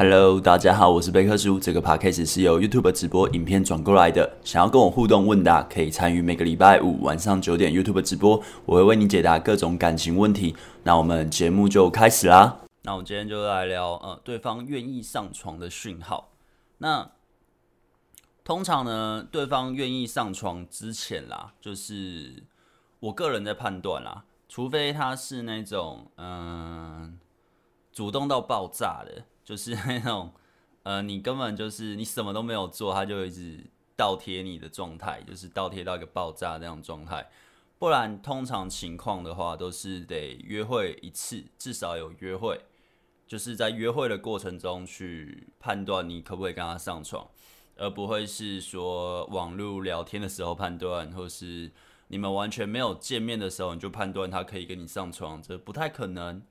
Hello，大家好，我是贝克叔。这个 podcast 是由 YouTube 直播影片转过来的。想要跟我互动问答，可以参与每个礼拜五晚上九点 YouTube 直播，我会为你解答各种感情问题。那我们节目就开始啦。那我们今天就来聊，呃，对方愿意上床的讯号。那通常呢，对方愿意上床之前啦，就是我个人在判断啦，除非他是那种嗯、主动到爆炸的。就是那种，呃，你根本就是你什么都没有做，他就一直倒贴你的状态，就是倒贴到一个爆炸那种状态。不然，通常情况的话，都是得约会一次，至少有约会，就是在约会的过程中去判断你可不可以跟他上床，而不会是说网络聊天的时候判断，或是你们完全没有见面的时候你就判断他可以跟你上床，这不太可能。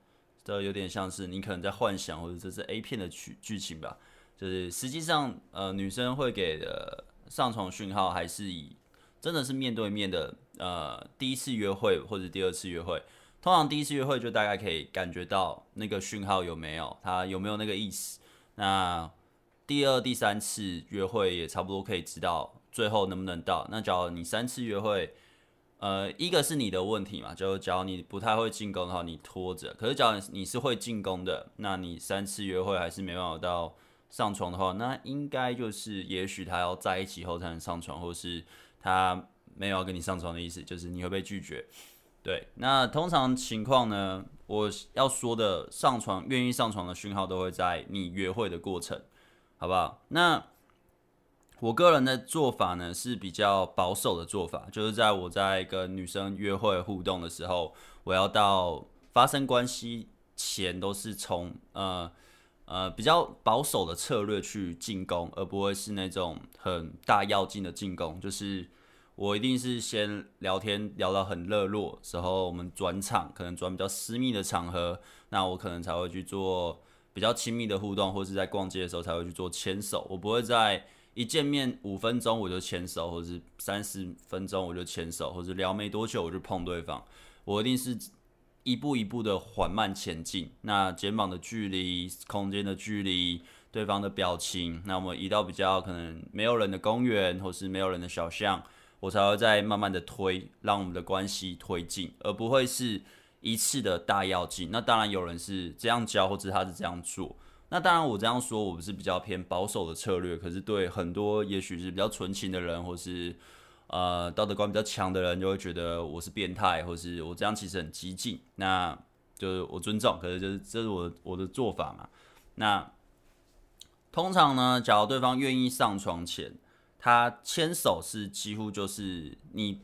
这有点像是你可能在幻想，或者这是 A 片的剧剧情吧。就是实际上，呃，女生会给的上床讯号，还是以真的是面对面的，呃，第一次约会或者第二次约会。通常第一次约会就大概可以感觉到那个讯号有没有，他有没有那个意思。那第二、第三次约会也差不多可以知道最后能不能到。那假如你三次约会，呃，一个是你的问题嘛，就假如你不太会进攻的话，你拖着。可是假如你是会进攻的，那你三次约会还是没办法到上床的话，那应该就是也许他要在一起后才能上床，或是他没有要跟你上床的意思，就是你会被拒绝。对，那通常情况呢，我要说的上床愿意上床的讯号都会在你约会的过程，好不好？那。我个人的做法呢是比较保守的做法，就是在我在跟女生约会互动的时候，我要到发生关系前都是从呃呃比较保守的策略去进攻，而不会是那种很大要进的进攻。就是我一定是先聊天聊到很热络时候，我们转场可能转比较私密的场合，那我可能才会去做比较亲密的互动，或是在逛街的时候才会去做牵手，我不会在。一见面五分钟我就牵手，或者是三十分钟我就牵手，或者聊没多久我就碰对方。我一定是一步一步的缓慢前进。那肩膀的距离、空间的距离、对方的表情，那我们移到比较可能没有人的公园，或是没有人的小巷，我才会再慢慢的推，让我们的关系推进，而不会是一次的大跃进。那当然有人是这样教，或者他是这样做。那当然，我这样说，我是比较偏保守的策略。可是对很多也许是比较纯情的人，或是呃道德观比较强的人，就会觉得我是变态，或是我这样其实很激进。那就是我尊重，可是就是这是我我的做法嘛。那通常呢，假如对方愿意上床前，他牵手是几乎就是你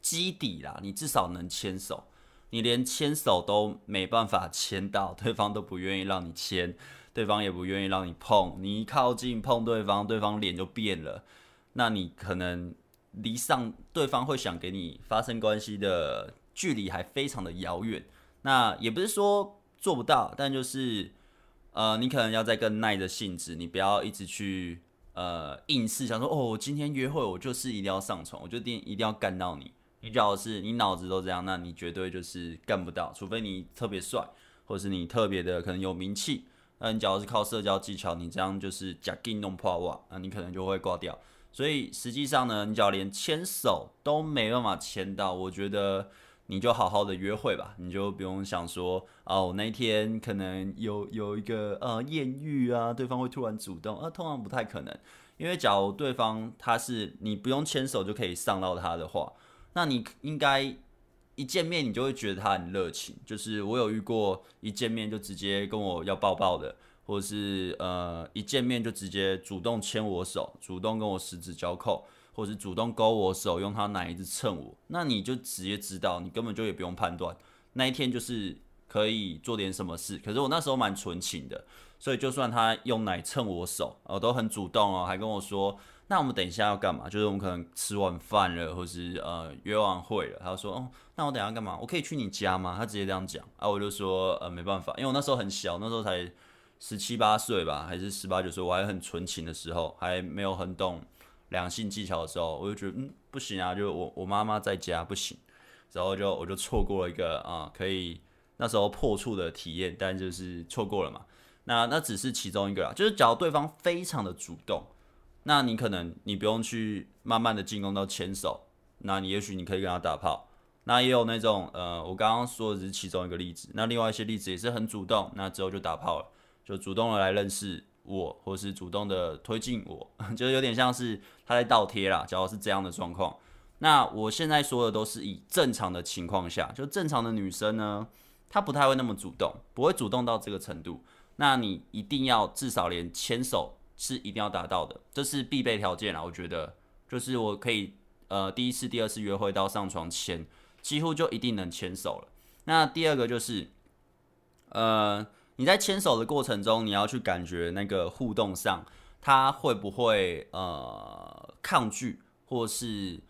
基底啦，你至少能牵手。你连牵手都没办法牵到，对方都不愿意让你牵。对方也不愿意让你碰，你一靠近碰对方，对方脸就变了。那你可能离上对方会想给你发生关系的距离还非常的遥远。那也不是说做不到，但就是呃，你可能要再更耐着性子，你不要一直去呃硬是想说哦，我今天约会我就是一定要上床，我就定一定要干到你。你只要是你脑子都这样，那你绝对就是干不到，除非你特别帅，或是你特别的可能有名气。那你假如是靠社交技巧，你这样就是假硬弄破瓦，那你可能就会挂掉。所以实际上呢，你只要连牵手都没办法牵到，我觉得你就好好的约会吧，你就不用想说哦，那天可能有 有一个呃艳遇啊，对方会突然主动，啊，通常不太可能，因为假如对方他是你不用牵手就可以上到他的话，那你应该。一见面你就会觉得他很热情，就是我有遇过一见面就直接跟我要抱抱的，或者是呃一见面就直接主动牵我手，主动跟我十指交扣，或者是主动勾我手，用他奶一直蹭我，那你就直接知道，你根本就也不用判断，那一天就是可以做点什么事。可是我那时候蛮纯情的，所以就算他用奶蹭我手，我都很主动哦，还跟我说。那我们等一下要干嘛？就是我们可能吃完饭了，或是呃约完会了。他说：“哦，那我等下干嘛？我可以去你家吗？”他直接这样讲啊，我就说：“呃，没办法，因为我那时候很小，那时候才十七八岁吧，还是十八九岁，我还很纯情的时候，还没有很懂两性技巧的时候，我就觉得嗯不行啊，就我我妈妈在家不行，然后就我就错过了一个啊可以那时候破处的体验，但就是错过了嘛。那那只是其中一个啦，就是假如对方非常的主动，那你可能你不用去慢慢的进攻到牵手，那你也许你可以跟他打炮。那也有那种呃，我刚刚说的只是其中一个例子，那另外一些例子也是很主动，那之后就打炮了，就主动的来认识我，或是主动的推进我，就是有点像是他在倒贴啦。假如是这样的状况，那我现在说的都是以正常的情况下，就正常的女生呢，她不太会那么主动，不会主动到这个程度。那你一定要至少连牵手是一定要达到的，这是必备条件啦。我觉得就是我可以呃第一次、第二次约会到上床前，几乎就一定能牵手了。那第二个就是呃你在牵手的过程中，你要去感觉那个互动上，他会不会呃抗拒，或是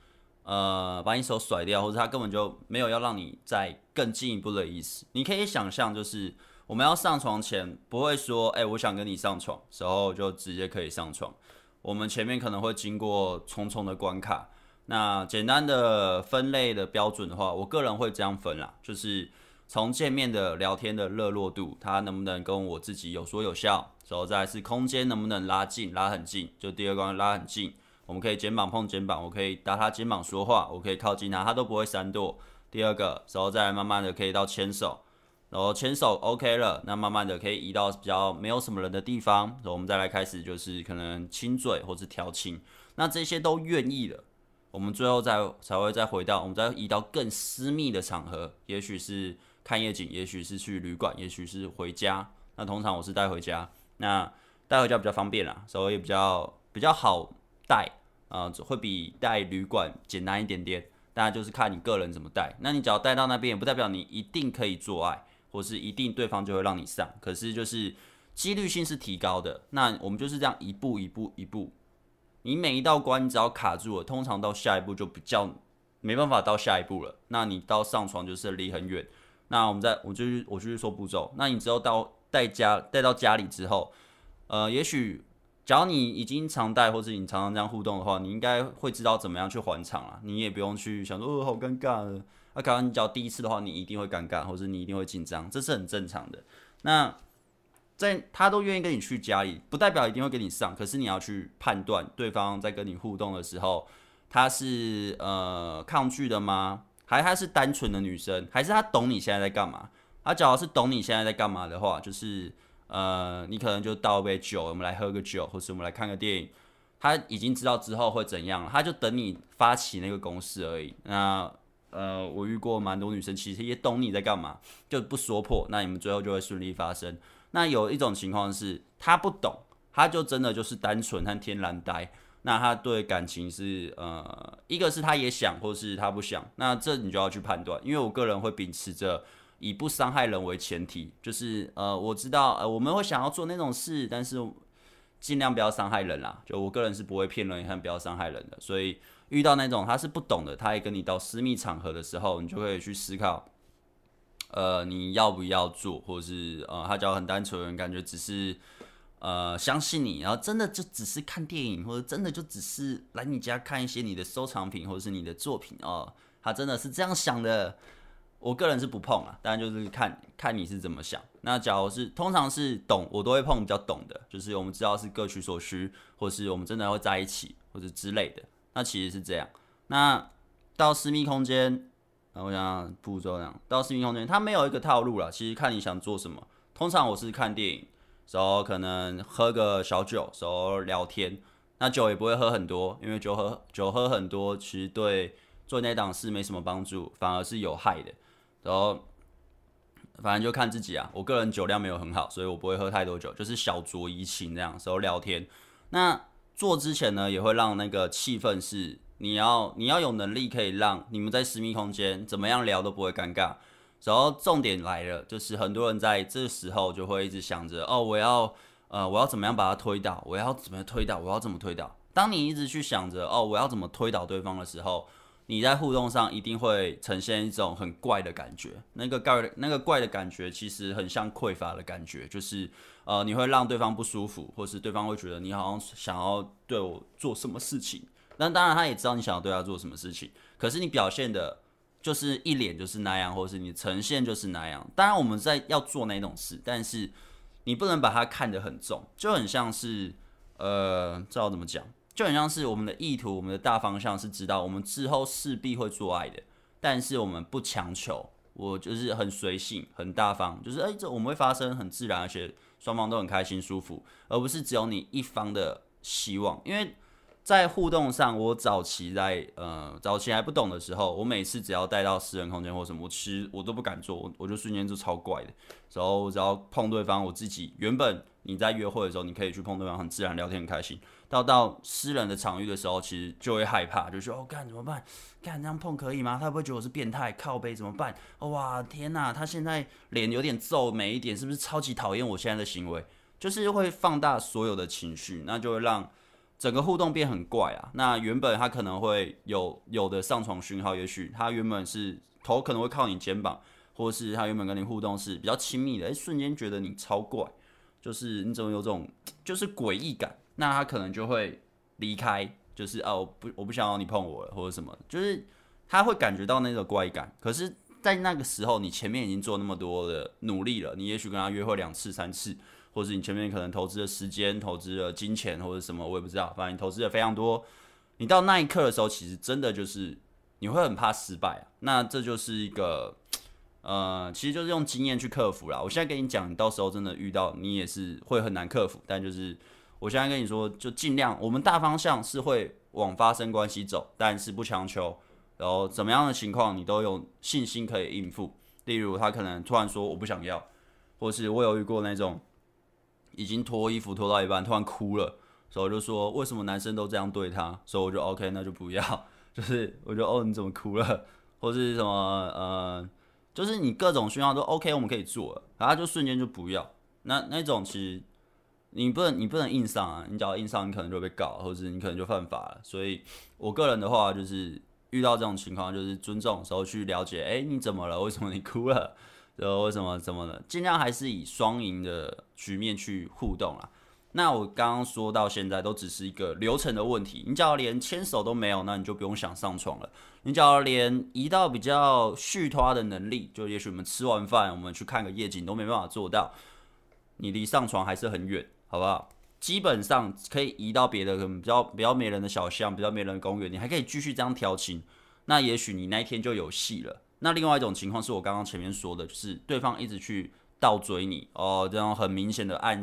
呃把你手甩掉，或者他根本就没有要让你再更进一步的意思。你可以想象就是。我们要上床前，不会说，哎、我想跟你上床，时候就直接可以上床。我们前面可能会经过重重的关卡。那简单的分类的标准的话，我个人会这样分啦，就是从见面的聊天的热络度，他能不能跟我自己有说有笑，然后再来是空间能不能拉近，拉很近，就第二关拉很近，我们可以肩膀碰肩膀，我可以搭他肩膀说话，我可以靠近他，他都不会闪躲。第二个，然后再慢慢的可以到牵手。然后牵手 OK 了，那慢慢的可以移到比较没有什么人的地方，然后我们再来开始就是可能亲嘴或是调情，那这些都愿意了，我们最后再才会再回到我们再移到更私密的场合，也许是看夜景，也许是去旅馆，也许是回家。那通常我是带回家，那带回家比较方便啦，所以也比较比较好带啊，会比带旅馆简单一点点。大家就是看你个人怎么带，那你只要带到那边，也不代表你一定可以做爱。或是一定对方就会让你上，可是就是几率性是提高的。那我们就是这样一步一步一步，你每一道关只要卡住了，通常到下一步就比较没办法到下一步了。那你到上床就是离很远。那我们再我就是我就是说步骤。那你之后到带家带到家里之后，呃，也许只要你已经常带或者你常常这样互动的话，你应该会知道怎么样去还场了。你也不用去想说哦，好尴尬。那刚刚你讲第一次的话，你一定会尴尬，或者你一定会紧张，这是很正常的。那在他都愿意跟你去家里，不代表一定会跟你上，可是你要去判断对方在跟你互动的时候，他是呃抗拒的吗？还他是单纯的女生？还是他懂你现在在干嘛？他只要是懂你现在在干嘛的话，就是呃，你可能就倒杯酒，我们来喝个酒，或是我们来看个电影。他已经知道之后会怎样了，他就等你发起那个攻势而已。那。呃，我遇过蛮多女生，其实也懂你在干嘛，就不说破，那你们最后就会顺利发生。那有一种情况是，她不懂，她就真的就是单纯和天然呆。那她对感情是呃，一个是她也想，或是她不想，那这你就要去判断。因为我个人会秉持着以不伤害人为前提，就是呃，我知道呃我们会想要做那种事，但是尽量不要伤害人啦。就我个人是不会骗人，也很不要伤害人的，所以。遇到那种他是不懂的，他也跟你到私密场合的时候，你就会去思考，呃，你要不要做，或者是呃，他讲很单纯，感觉只是呃相信你，然后真的就只是看电影，或者真的就只是来你家看一些你的收藏品或者是你的作品哦，他真的是这样想的，我个人是不碰啊，当然就是看看你是怎么想。那假如是通常是懂，我都会碰比较懂的，就是我们知道是各取所需，或是我们真的会在一起，或者之类的。那其实是这样，那到私密空间，那我想步骤这样，到私密空间，它没有一个套路啦，其实看你想做什么。通常我是看电影，时候可能喝个小酒，时候聊天。那酒也不会喝很多，因为酒喝酒喝很多，其实对做那档事没什么帮助，反而是有害的。然后反正就看自己啊，我个人酒量没有很好，所以我不会喝太多酒，就是小酌怡情这样，时候聊天。那做之前呢，也会让那个气氛是你要你要有能力可以让你们在私密空间怎么样聊都不会尴尬。然后重点来了，就是很多人在这时候就会一直想着哦，我要呃我要怎么样把他推倒，我要怎么推倒，我要怎么推倒。当你一直去想着哦我要怎么推倒对方的时候，你在互动上一定会呈现一种很怪的感觉，那个怪那个怪的感觉其实很像匮乏的感觉，就是呃你会让对方不舒服，或是对方会觉得你好像想要对我做什么事情。那当然他也知道你想要对他做什么事情，可是你表现的就是一脸就是那样，或是你呈现就是那样。当然我们在要做那种事，但是你不能把它看得很重，就很像是，呃，知道怎么讲，就很像是我们的意图，我们的大方向是知道我们之后势必会做爱的，但是我们不强求，我就是很随性、很大方，就是哎、这我们会发生很自然，而且双方都很开心、舒服，而不是只有你一方的希望，因为。在互动上，我早期在呃早期还不懂的时候，我每次只要带到私人空间或什么，我其实我都不敢做，我我就瞬间就超怪的。然后只要碰对方，我自己原本你在约会的时候，你可以去碰对方，很自然聊天，很开心。到到私人的场域的时候，其实就会害怕，就说哦干怎么办？干这样碰可以吗？他会不会觉得我是变态？靠背怎么办？哇天哪，他现在脸有点皱眉一点，是不是超级讨厌我现在的行为？就是会放大所有的情绪，那就会让。整个互动变很怪啊！那原本他可能会有有的上床讯号，也许他原本是头可能会靠你肩膀，或是他原本跟你互动是比较亲密的，哎，瞬间觉得你超怪，就是你怎么有种就是诡异感？那他可能就会离开，就是哦，我不我不想要你碰我了，或者什么，就是他会感觉到那个怪感。可是，在那个时候，你前面已经做那么多的努力了，你也许跟他约会两次、三次。或是你前面可能投资了时间、投资了金钱，或者什么，我也不知道。反正你投资了非常多，你到那一刻的时候，其实真的就是你会很怕失败啊。那这就是一个，呃，其实就是用经验去克服啦。我现在跟你讲，你到时候真的遇到，你也是会很难克服。但就是我现在跟你说，就尽量，我们大方向是会往发生关系走，但是不强求。然后怎么样的情况，你都有信心可以应付。例如他可能突然说我不想要，或是我有遇过那种。已经脱衣服脱到一半，突然哭了，所以我就说为什么男生都这样对他？所以我就 OK，那就不要。就是我就哦，你怎么哭了？或是什么呃，就是你各种讯号都 OK，我们可以做了，然后就瞬间就不要。那那种其实你不能你不能硬上啊，你只要硬上，你可能就被告，或者你可能就犯法了。所以我个人的话就是遇到这种情况，就是尊重的时候去了解，哎，你怎么了？为什么你哭了？然后为什么怎么的？尽量还是以双赢的局面去互动啦。那我刚刚说到现在都只是一个流程的问题。你只要连牵手都没有，那你就不用想上床了。你只要连移到比较续托的能力，就也许我们吃完饭，我们去看个夜景都没办法做到，你离上床还是很远，好不好？基本上可以移到别的可能比较比较没人的小巷，比较没人的公园，你还可以继续这样调情。那也许你那一天就有戏了。那另外一种情况是我刚刚前面说的，就是对方一直去倒追你哦，这样很明显的按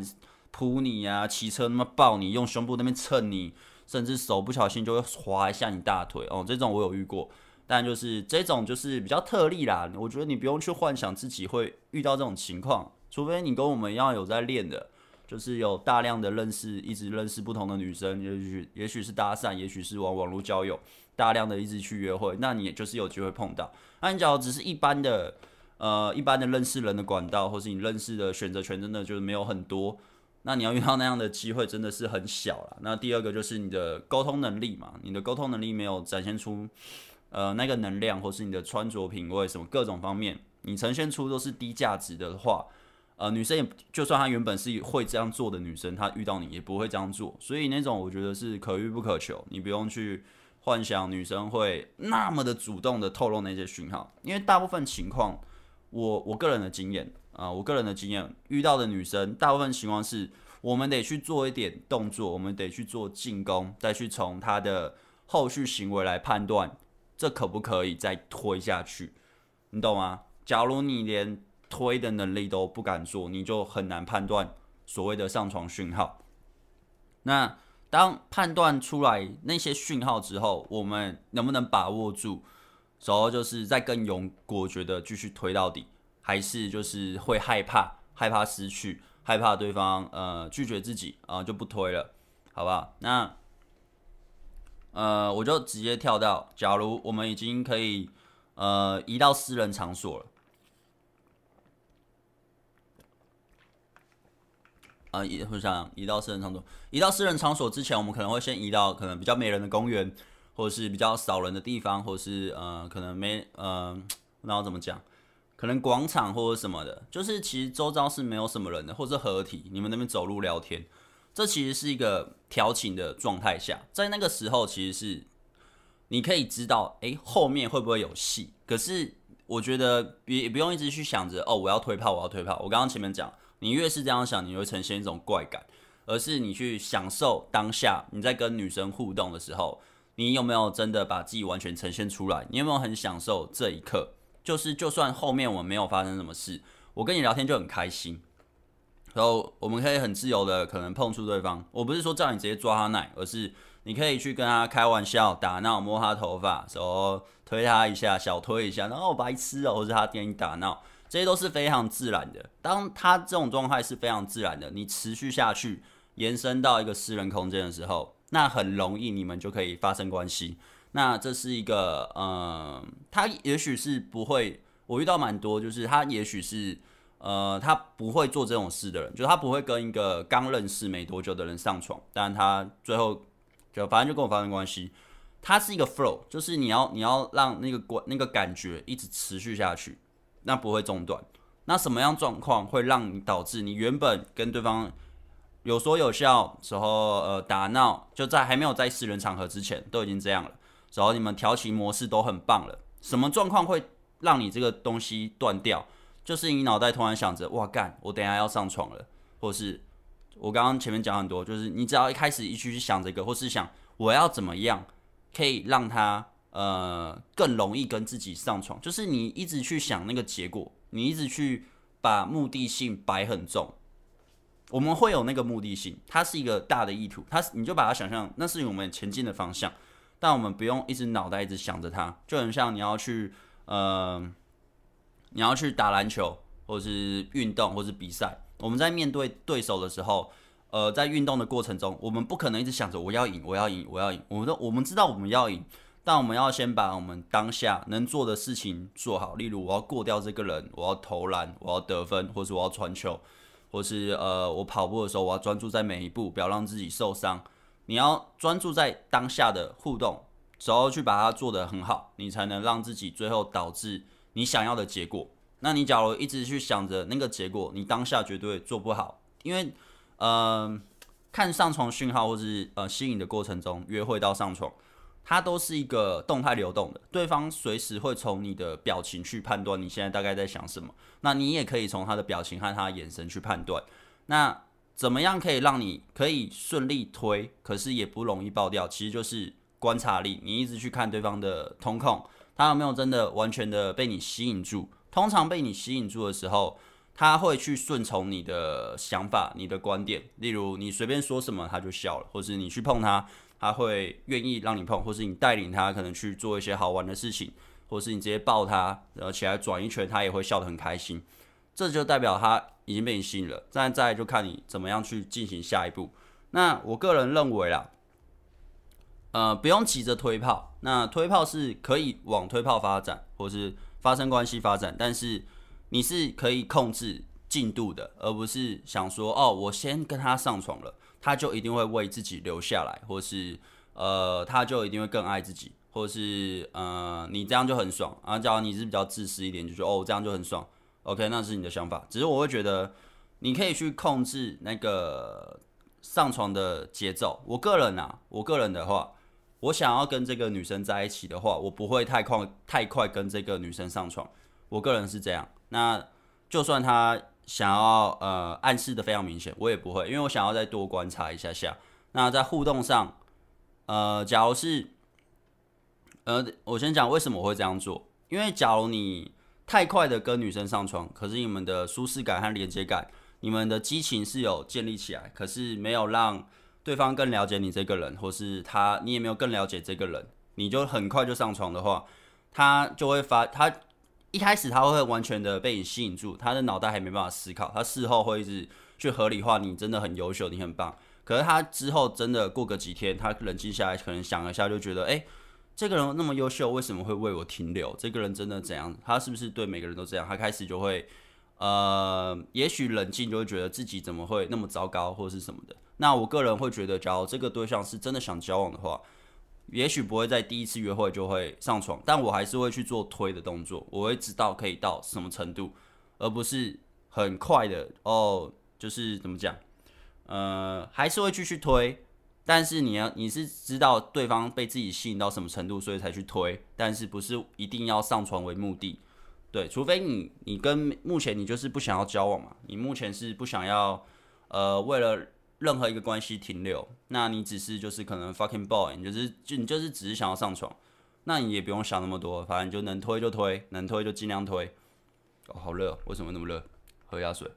扑你啊，骑车那么抱你，用胸部那边蹭你，甚至手不小心就会滑一下你大腿哦，这种我有遇过，但就是这种就是比较特例啦。我觉得你不用去幻想自己会遇到这种情况，除非你跟我们一样有在练的。就是有大量的认识，一直认识不同的女生，也许也许是搭讪，也许是往网络交友，大量的一直去约会，那你也就是有机会碰到。那你只要只是一般的，呃，一般的认识人的管道，或是你认识的选择权真的就是没有很多，那你要遇到那样的机会真的是很小了。那第二个就是你的沟通能力嘛，你的沟通能力没有展现出，呃，那个能量，或是你的穿着品味什么各种方面，你呈现出都是低价值的话。呃，女生也就算她原本是会这样做的女生，她遇到你也不会这样做，所以那种我觉得是可遇不可求，你不用去幻想女生会那么的主动的透露那些讯号，因为大部分情况，我我个人的经验啊、我个人的经验遇到的女生，大部分情况是我们得去做一点动作，我们得去做进攻，再去从她的后续行为来判断这可不可以再推下去，你懂吗？假如你连推的能力都不敢做，你就很难判断所谓的上床讯号。那当判断出来那些讯号之后，我们能不能把握住？然后就是再更勇果决的继续推到底，还是就是会害怕，害怕失去，害怕对方呃拒绝自己啊、就不推了，好不好？那呃我就直接跳到，假如我们已经可以呃移到私人场所了。啊，移会想移到私人场所，移到私人场所之前，我们可能会先移到可能比较没人的公园，或者是比较少人的地方，或者是呃，可能没呃，那我怎么讲？可能广场或者什么的，就是其实周遭是没有什么人的，或者合体，你们那边走路聊天，这其实是一个调情的状态下，在那个时候其实是你可以知道，诶，后面会不会有戏？可是我觉得别也不用一直去想着，哦，我要推炮，我要推炮。我刚刚前面讲。你越是这样想，你会呈现一种怪感，而是你去享受当下你在跟女生互动的时候，你有没有真的把自己完全呈现出来？你有没有很享受这一刻？就是就算后面我们没有发生什么事，我跟你聊天就很开心。然后我们可以很自由的可能碰触对方，我不是说叫你直接抓他奶，而是你可以去跟他开玩笑、打闹、摸他头发，然后推他一下、小推一下，然后白痴哦，或是他跟你打闹，这些都是非常自然的。当他这种状态是非常自然的，你持续下去，延伸到一个私人空间的时候，那很容易你们就可以发生关系。那这是一个，嗯，他也许是不会，我遇到蛮多，就是他也许是。呃，他不会做这种事的人，就是他不会跟一个刚认识没多久的人上床，但他最后就反正就跟我发生关系。他是一个 flow，就是你要你要让那个关那个感觉一直持续下去，那不会中断。那什么样状况会让你导致你原本跟对方有说有笑时候，呃，打闹就在还没有在私人场合之前都已经这样了，然后你们调情模式都很棒了，什么状况会让你这个东西断掉？就是你脑袋突然想着，哇干，我等下要上床了，或是我刚刚前面讲很多，就是你只要一开始一去想这个，或是想我要怎么样可以让他呃更容易跟自己上床，就是你一直去想那个结果，你一直去把目的性摆很重，我们会有那个目的性，它是一个大的意图，它你就把它想象那是我们前进的方向，但我们不用一直脑袋一直想着它，就很像你要去呃。你要去打篮球，或是运动，或是比赛。我们在面对对手的时候，呃，在运动的过程中，我们不可能一直想着我要赢，我要赢，我要赢。我们都我们知道我们要赢，但我们要先把我们当下能做的事情做好。例如，我要过掉这个人，我要投篮，我要得分，或是我要传球，或是呃，我跑步的时候，我要专注在每一步，不要让自己受伤。你要专注在当下的互动，然后去把它做得很好，你才能让自己最后导致。你想要的结果，那你假如一直去想着那个结果，你当下绝对做不好，因为，呃，看上床讯号或是呃吸引的过程中，约会到上床，它都是一个动态流动的，对方随时会从你的表情去判断你现在大概在想什么，那你也可以从他的表情和他的眼神去判断，那怎么样可以让你可以顺利推，可是也不容易爆掉，其实就是观察力，你一直去看对方的瞳孔。他有没有真的完全的被你吸引住？通常被你吸引住的时候，他会去顺从你的想法、你的观点。例如，你随便说什么，他就笑了；或是你去碰他，他会愿意让你碰；或是你带领他可能去做一些好玩的事情；或是你直接抱他，然后起来转一圈，他也会笑得很开心。这就代表他已经被你吸引了。再再就看你怎么样去进行下一步。那我个人认为啦。呃，不用急着推炮。那推炮是可以往推炮发展，或是发生关系发展，但是你是可以控制进度的，而不是想说哦，我先跟他上床了，他就一定会为自己留下来，或是呃，他就一定会更爱自己，或是呃，你这样就很爽啊。假如你是比较自私一点，就说哦，这样就很爽。OK，那是你的想法。只是我会觉得你可以去控制那个上床的节奏。我个人啊，我个人的话。我想要跟这个女生在一起的话，我不会太快太快跟这个女生上床。我个人是这样。那就算她想要呃暗示的非常明显，我也不会，因为我想要再多观察一下下。那在互动上，呃，假如是呃，我先讲为什么我会这样做。因为假如你太快的跟女生上床，可是你们的舒适感和连接感，你们的激情是有建立起来，可是没有让。对方更了解你这个人，或是他你也没有更了解这个人，你就很快就上床的话，他就会发他一开始他会完全的被你吸引住，他的脑袋还没办法思考，他事后会一直去合理化你真的很优秀，你很棒。可是他之后真的过个几天，他冷静下来，可能想一下就觉得，诶，这个人那么优秀，为什么会为我停留？这个人真的怎样？他是不是对每个人都这样？他开始就会。呃，也许冷静就会觉得自己怎么会那么糟糕，或者是什么的。那我个人会觉得，假如这个对象是真的想交往的话，也许不会在第一次约会就会上床，但我还是会去做推的动作。我会知道可以到什么程度，而不是很快的哦。就是怎么讲，呃，还是会继续推，但是你要你是知道对方被自己吸引到什么程度，所以才去推，但是不是一定要上床为目的。对，除非你你跟目前你就是不想要交往嘛，你目前是不想要呃为了任何一个关系停留，那你只是就是可能 fucking boy，你就是就你就是只是想要上床，那你也不用想那么多，反正就能推就推，能推就尽量推。哦，好热，为什么那么热？喝一下水。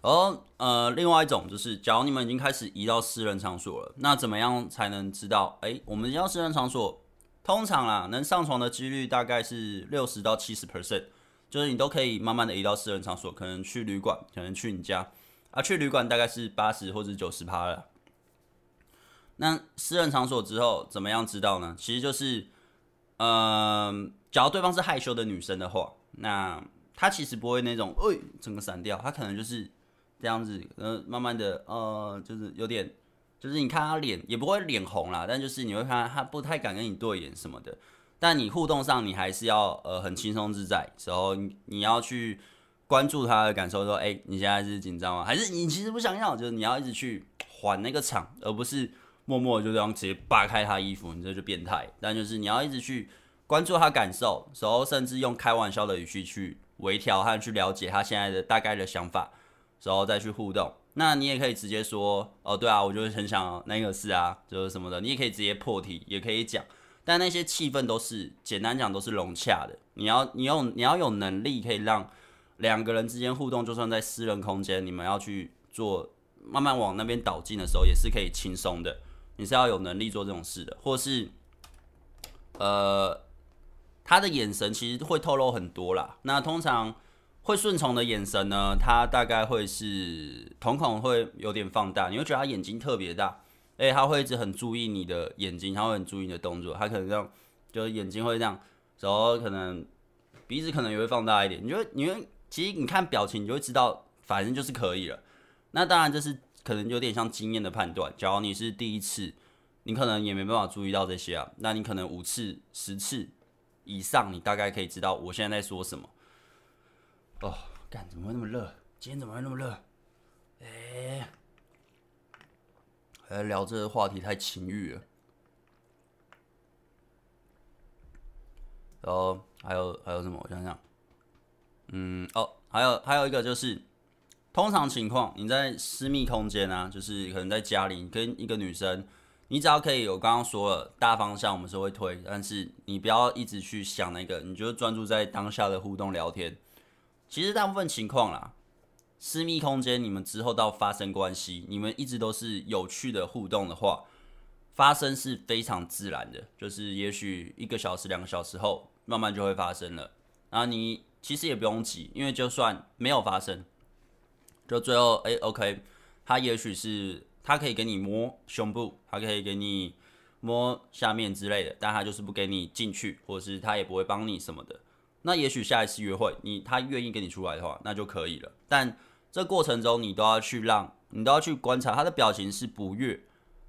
而呃，另外一种就是，假如你们已经开始移到私人场所了，那怎么样才能知道？哎、我们移到私人场所，通常啦，能上床的几率大概是六十到七十 percent，就是你都可以慢慢的移到私人场所，可能去旅馆，可能去你家，啊，去旅馆大概是八十或者九十趴了。那私人场所之后怎么样知道呢？其实就是，嗯、假如对方是害羞的女生的话，那她其实不会那种，哎、整个闪掉，她可能就是。这样子，呃，慢慢的，呃，就是有点，就是你看他脸也不会脸红啦，但就是你会看他不太敢跟你对眼什么的。但你互动上，你还是要呃很轻松自在，时候你要去关注他的感受，说，哎，你现在是紧张吗？还是你其实不想要？就是你要一直去缓那个场，而不是默默就这样直接扒开他衣服，你这就变态。但就是你要一直去关注他感受，时候甚至用开玩笑的语气去微调和去了解他现在的大概的想法。然后再去互动，那你也可以直接说哦，对啊，我就是很想那个事啊，就是什么的，你也可以直接破题，也可以讲，但那些气氛都是简单讲都是融洽的。你要你用你要有能力可以让两个人之间互动，就算在私人空间，你们要去做慢慢往那边导进的时候，也是可以轻松的。你是要有能力做这种事的，或是呃，他的眼神其实会透露很多啦。那通常。会顺从的眼神呢，他大概会是瞳孔会有点放大，你会觉得他眼睛特别大，哎，他会一直很注意你的眼睛，他会很注意你的动作，他可能这样，就是眼睛会这样，然后可能鼻子可能也会放大一点，你就，你会，其实你看表情，你就会知道，反正就是可以了。那当然这是可能有点像经验的判断，假如你是第一次，你可能也没办法注意到这些啊，那你可能五次、十次以上，你大概可以知道我现在在说什么。哦，干，怎么会那么热？今天怎么会那么热？哎、欸，还聊这个话题太情欲了。然后还有还有什么？我想想，嗯，哦，还有还有一个就是，通常情况你在私密空间啊，就是可能在家里跟一个女生，你只要可以，我刚刚说了大方向我们是会推，但是你不要一直去想那个，你就专注在当下的互动聊天。其实大部分情况啦，私密空间，你们之后到发生关系，你们一直都是有趣的互动的话，发生是非常自然的，就是也许一个小时、两个小时后，慢慢就会发生了。然后你其实也不用急，因为就算没有发生，就最后哎，OK，他也许是他可以给你摸胸部，他可以给你摸下面之类的，但他就是不给你进去，或者是他也不会帮你什么的。那也许下一次约会，你他愿意跟你出来的话，那就可以了。但这过程中，你都要去让，你都要去观察他的表情是不悦，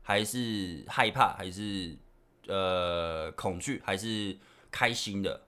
还是害怕，还是呃恐惧，还是开心的。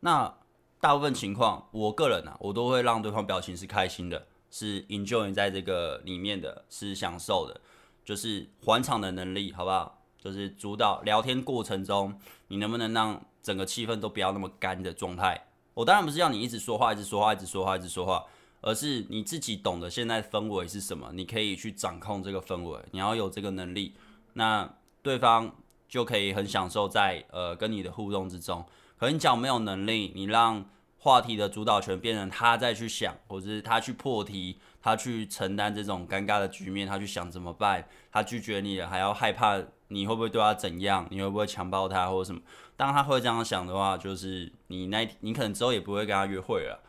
那大部分情况，我个人啊，我都会让对方表情是开心的，是 enjoy 在这个里面的，是享受的，就是还场的能力，好不好？就是主导聊天过程中，你能不能让整个气氛都不要那么干的状态？我当然不是要你一直说话，一直说话，一直说话，一直说话，而是你自己懂得现在氛围是什么，你可以去掌控这个氛围，你要有这个能力，那对方就可以很享受在呃跟你的互动之中。可你讲没有能力，你让话题的主导权变成他再去想，或者是他去破题，他去承担这种尴尬的局面，他去想怎么办，他拒绝你了，还要害怕。你会不会对他怎样？你会不会强暴他或者什么？当他会这样想的话，就是你那，你可能之后也不会跟他约会了。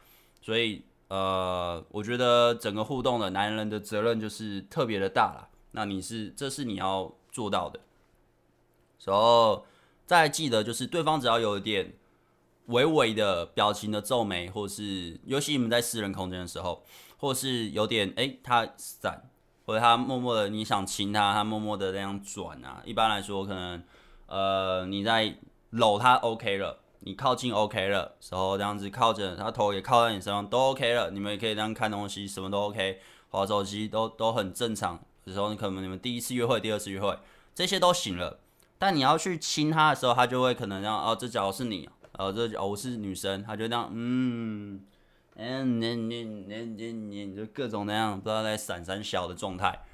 所以，呃，我觉得整个互动的男人的责任就是特别的大了。那你是，这是你要做到的。然后再记得，就是对方只要有一点微微的表情的皱眉，或是尤其你们在私人空间的时候，或是有点哎、他闪。或者他默默的，你想亲他，他默默的那样转啊。一般来说，可能呃你在搂他 OK 了，你靠近 OK 了，时候这样子靠着他头也靠在你身上都 OK 了，你们也可以这样看东西，什么都 OK，滑手机都都很正常。有时候你可能你们第一次约会、第二次约会，这些都行了。但你要去亲他的时候，他就会可能这样哦，这脚是你，哦，这脚我是女生，他就这样，嗯，嗯，你你你你你就各种那样不知道在闪闪小的状态，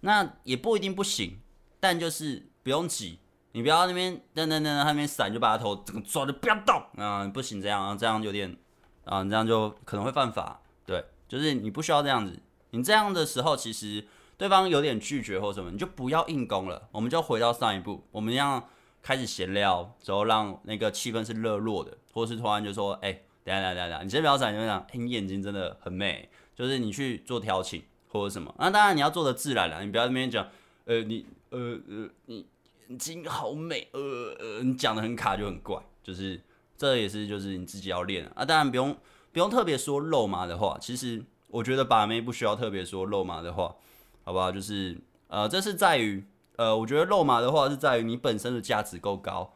那也不一定不行，但就是不用急，你不要那边噔噔噔那边闪，就把他头整个抓着不要动啊，不行这样啊，这样有点啊你，这样就可能会犯法，对，就是你不需要这样子，你这样的时候其实。对方有点拒绝或什么，你就不要硬攻了。我们就回到上一步，我们要开始闲聊，之后让那个气氛是热络的，或是突然就说：“哎，等下等下等下，你先不要闪，你先讲，你眼睛真的很美。”就是你去做调情或者什么。那当然你要做的自然了，你不要在那边讲：“呃，你呃呃，你眼睛好美。呃”呃你讲的很卡就很怪，就是这也是就是你自己要练啊。当然不用不用特别说肉麻的话，其实我觉得把妹不需要特别说肉麻的话。好不好？就是呃，这是在于呃，我觉得肉麻的话是在于你本身的价值够高。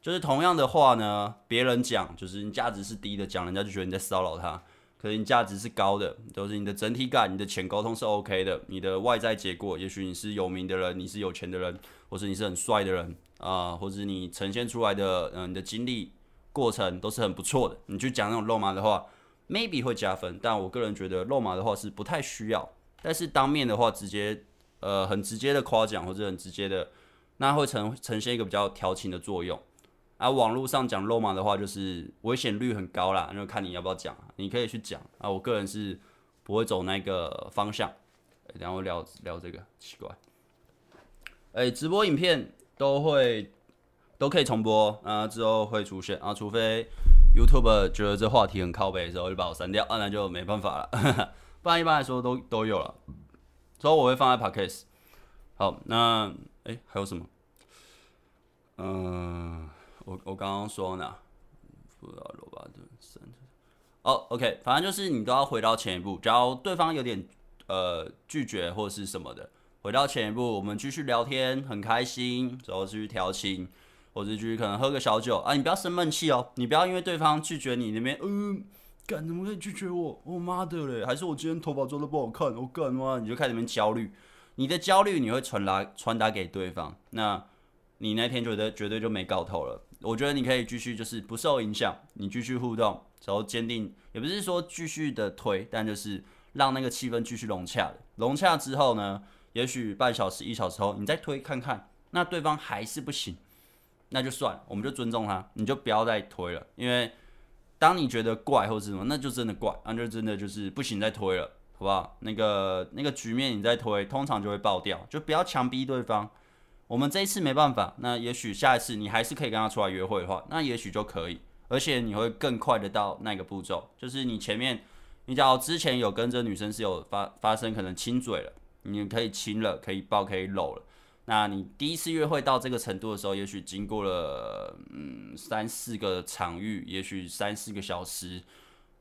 就是同样的话呢，别人讲就是你价值是低的，讲人家就觉得你在骚扰他。可是你价值是高的，都、就是你的整体感、你的浅沟通是 OK 的，你的外在结果，也许你是有名的人，你是有钱的人，或是你是很帅的人啊、或者你呈现出来的嗯、你的经历过程都是很不错的。你去讲那种肉麻的话，maybe 会加分，但我个人觉得肉麻的话是不太需要。但是当面的话，直接呃很直接的夸奖或者很直接的，那会呈呈现一个比较调情的作用。啊、网络上讲肉麻的话，就是危险率很高啦，那就看你要不要讲。你可以去讲啊，我个人是不会走那个方向。欸、等下我聊聊这个奇怪。哎、直播影片都会都可以重播啊，之后会出现啊，除非 YouTube 觉得这话题很靠北的时候就把我删掉啊，那就没办法了。不然一般来说都都有了，之后我会放在 Podcast。好，那哎、还有什么？嗯，我我刚刚说呢，不知道罗巴顿森。哦，OK，反正就是你都要回到前一步，只要对方有点呃拒绝或是什么的，回到前一步，我们继续聊天，很开心，然后继续调情，或者继续可能喝个小酒啊，你不要生闷气哦，你不要因为对方拒绝你那边，嗯。干，怎么可以拒绝我？我、妈的嘞！还是我今天头发做的不好看？我、干嘛？你就开始那边焦虑，你的焦虑你会传达传达给对方，那你那天觉得绝对就没搞头了。我觉得你可以继续就是不受影响，你继续互动，然后坚定，也不是说继续的推，但就是让那个气氛继续融洽的。融洽之后呢，也许半小时一小时后你再推看看，那对方还是不行，那就算了，我们就尊重他，你就不要再推了，因为。当你觉得怪或是什么，那就真的怪，那就真的就是不行再推了，好不好？那个那个局面你再推，通常就会爆掉，就不要强逼对方。我们这一次没办法，那也许下一次你还是可以跟他出来约会的话，那也许就可以，而且你会更快的到那个步骤，就是你前面，你只要之前有跟这女生是有发发生可能亲嘴了，你可以亲了，可以抱，可以搂了。那你第一次约会到这个程度的时候，也许经过了嗯三四个场域，也许三四个小时，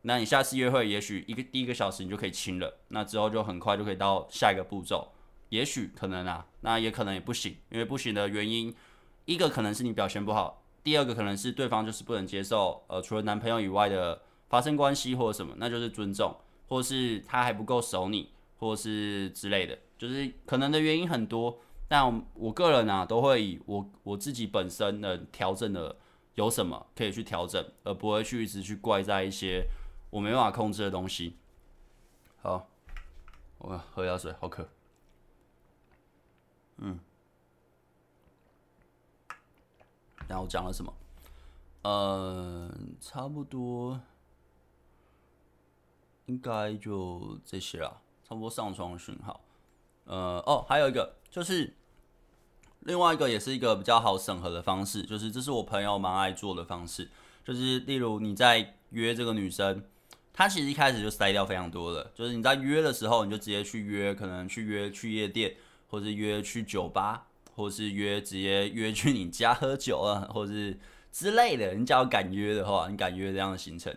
那你下次约会，也许一个第一个小时你就可以亲了，那之后就很快就可以到下一个步骤，也许可能啊，那也可能也不行，因为不行的原因，一个可能是你表现不好，第二个可能是对方就是不能接受，呃，除了男朋友以外的发生关系或者什么，那就是尊重，或是他还不够熟你，或是之类的，就是可能的原因很多。但我个人啊，都会以我我自己本身的调整的有什么可以去调整，而不会去一直去怪在一些我没办法控制的东西。好，我喝一下水，好渴。嗯，然后讲了什么？呃，差不多，应该就这些啦，差不多上床讯号。呃，哦，还有一个就是。另外一个也是一个比较好审核的方式，就是这是我朋友蛮爱做的方式，就是例如你在约这个女生，她其实一开始就筛掉非常多的，就是你在约的时候，你就直接去约，可能去约去夜店，或是约去酒吧，或是约直接约去你家喝酒啊，或是之类的。你只要敢约的话，你敢约这样的行程，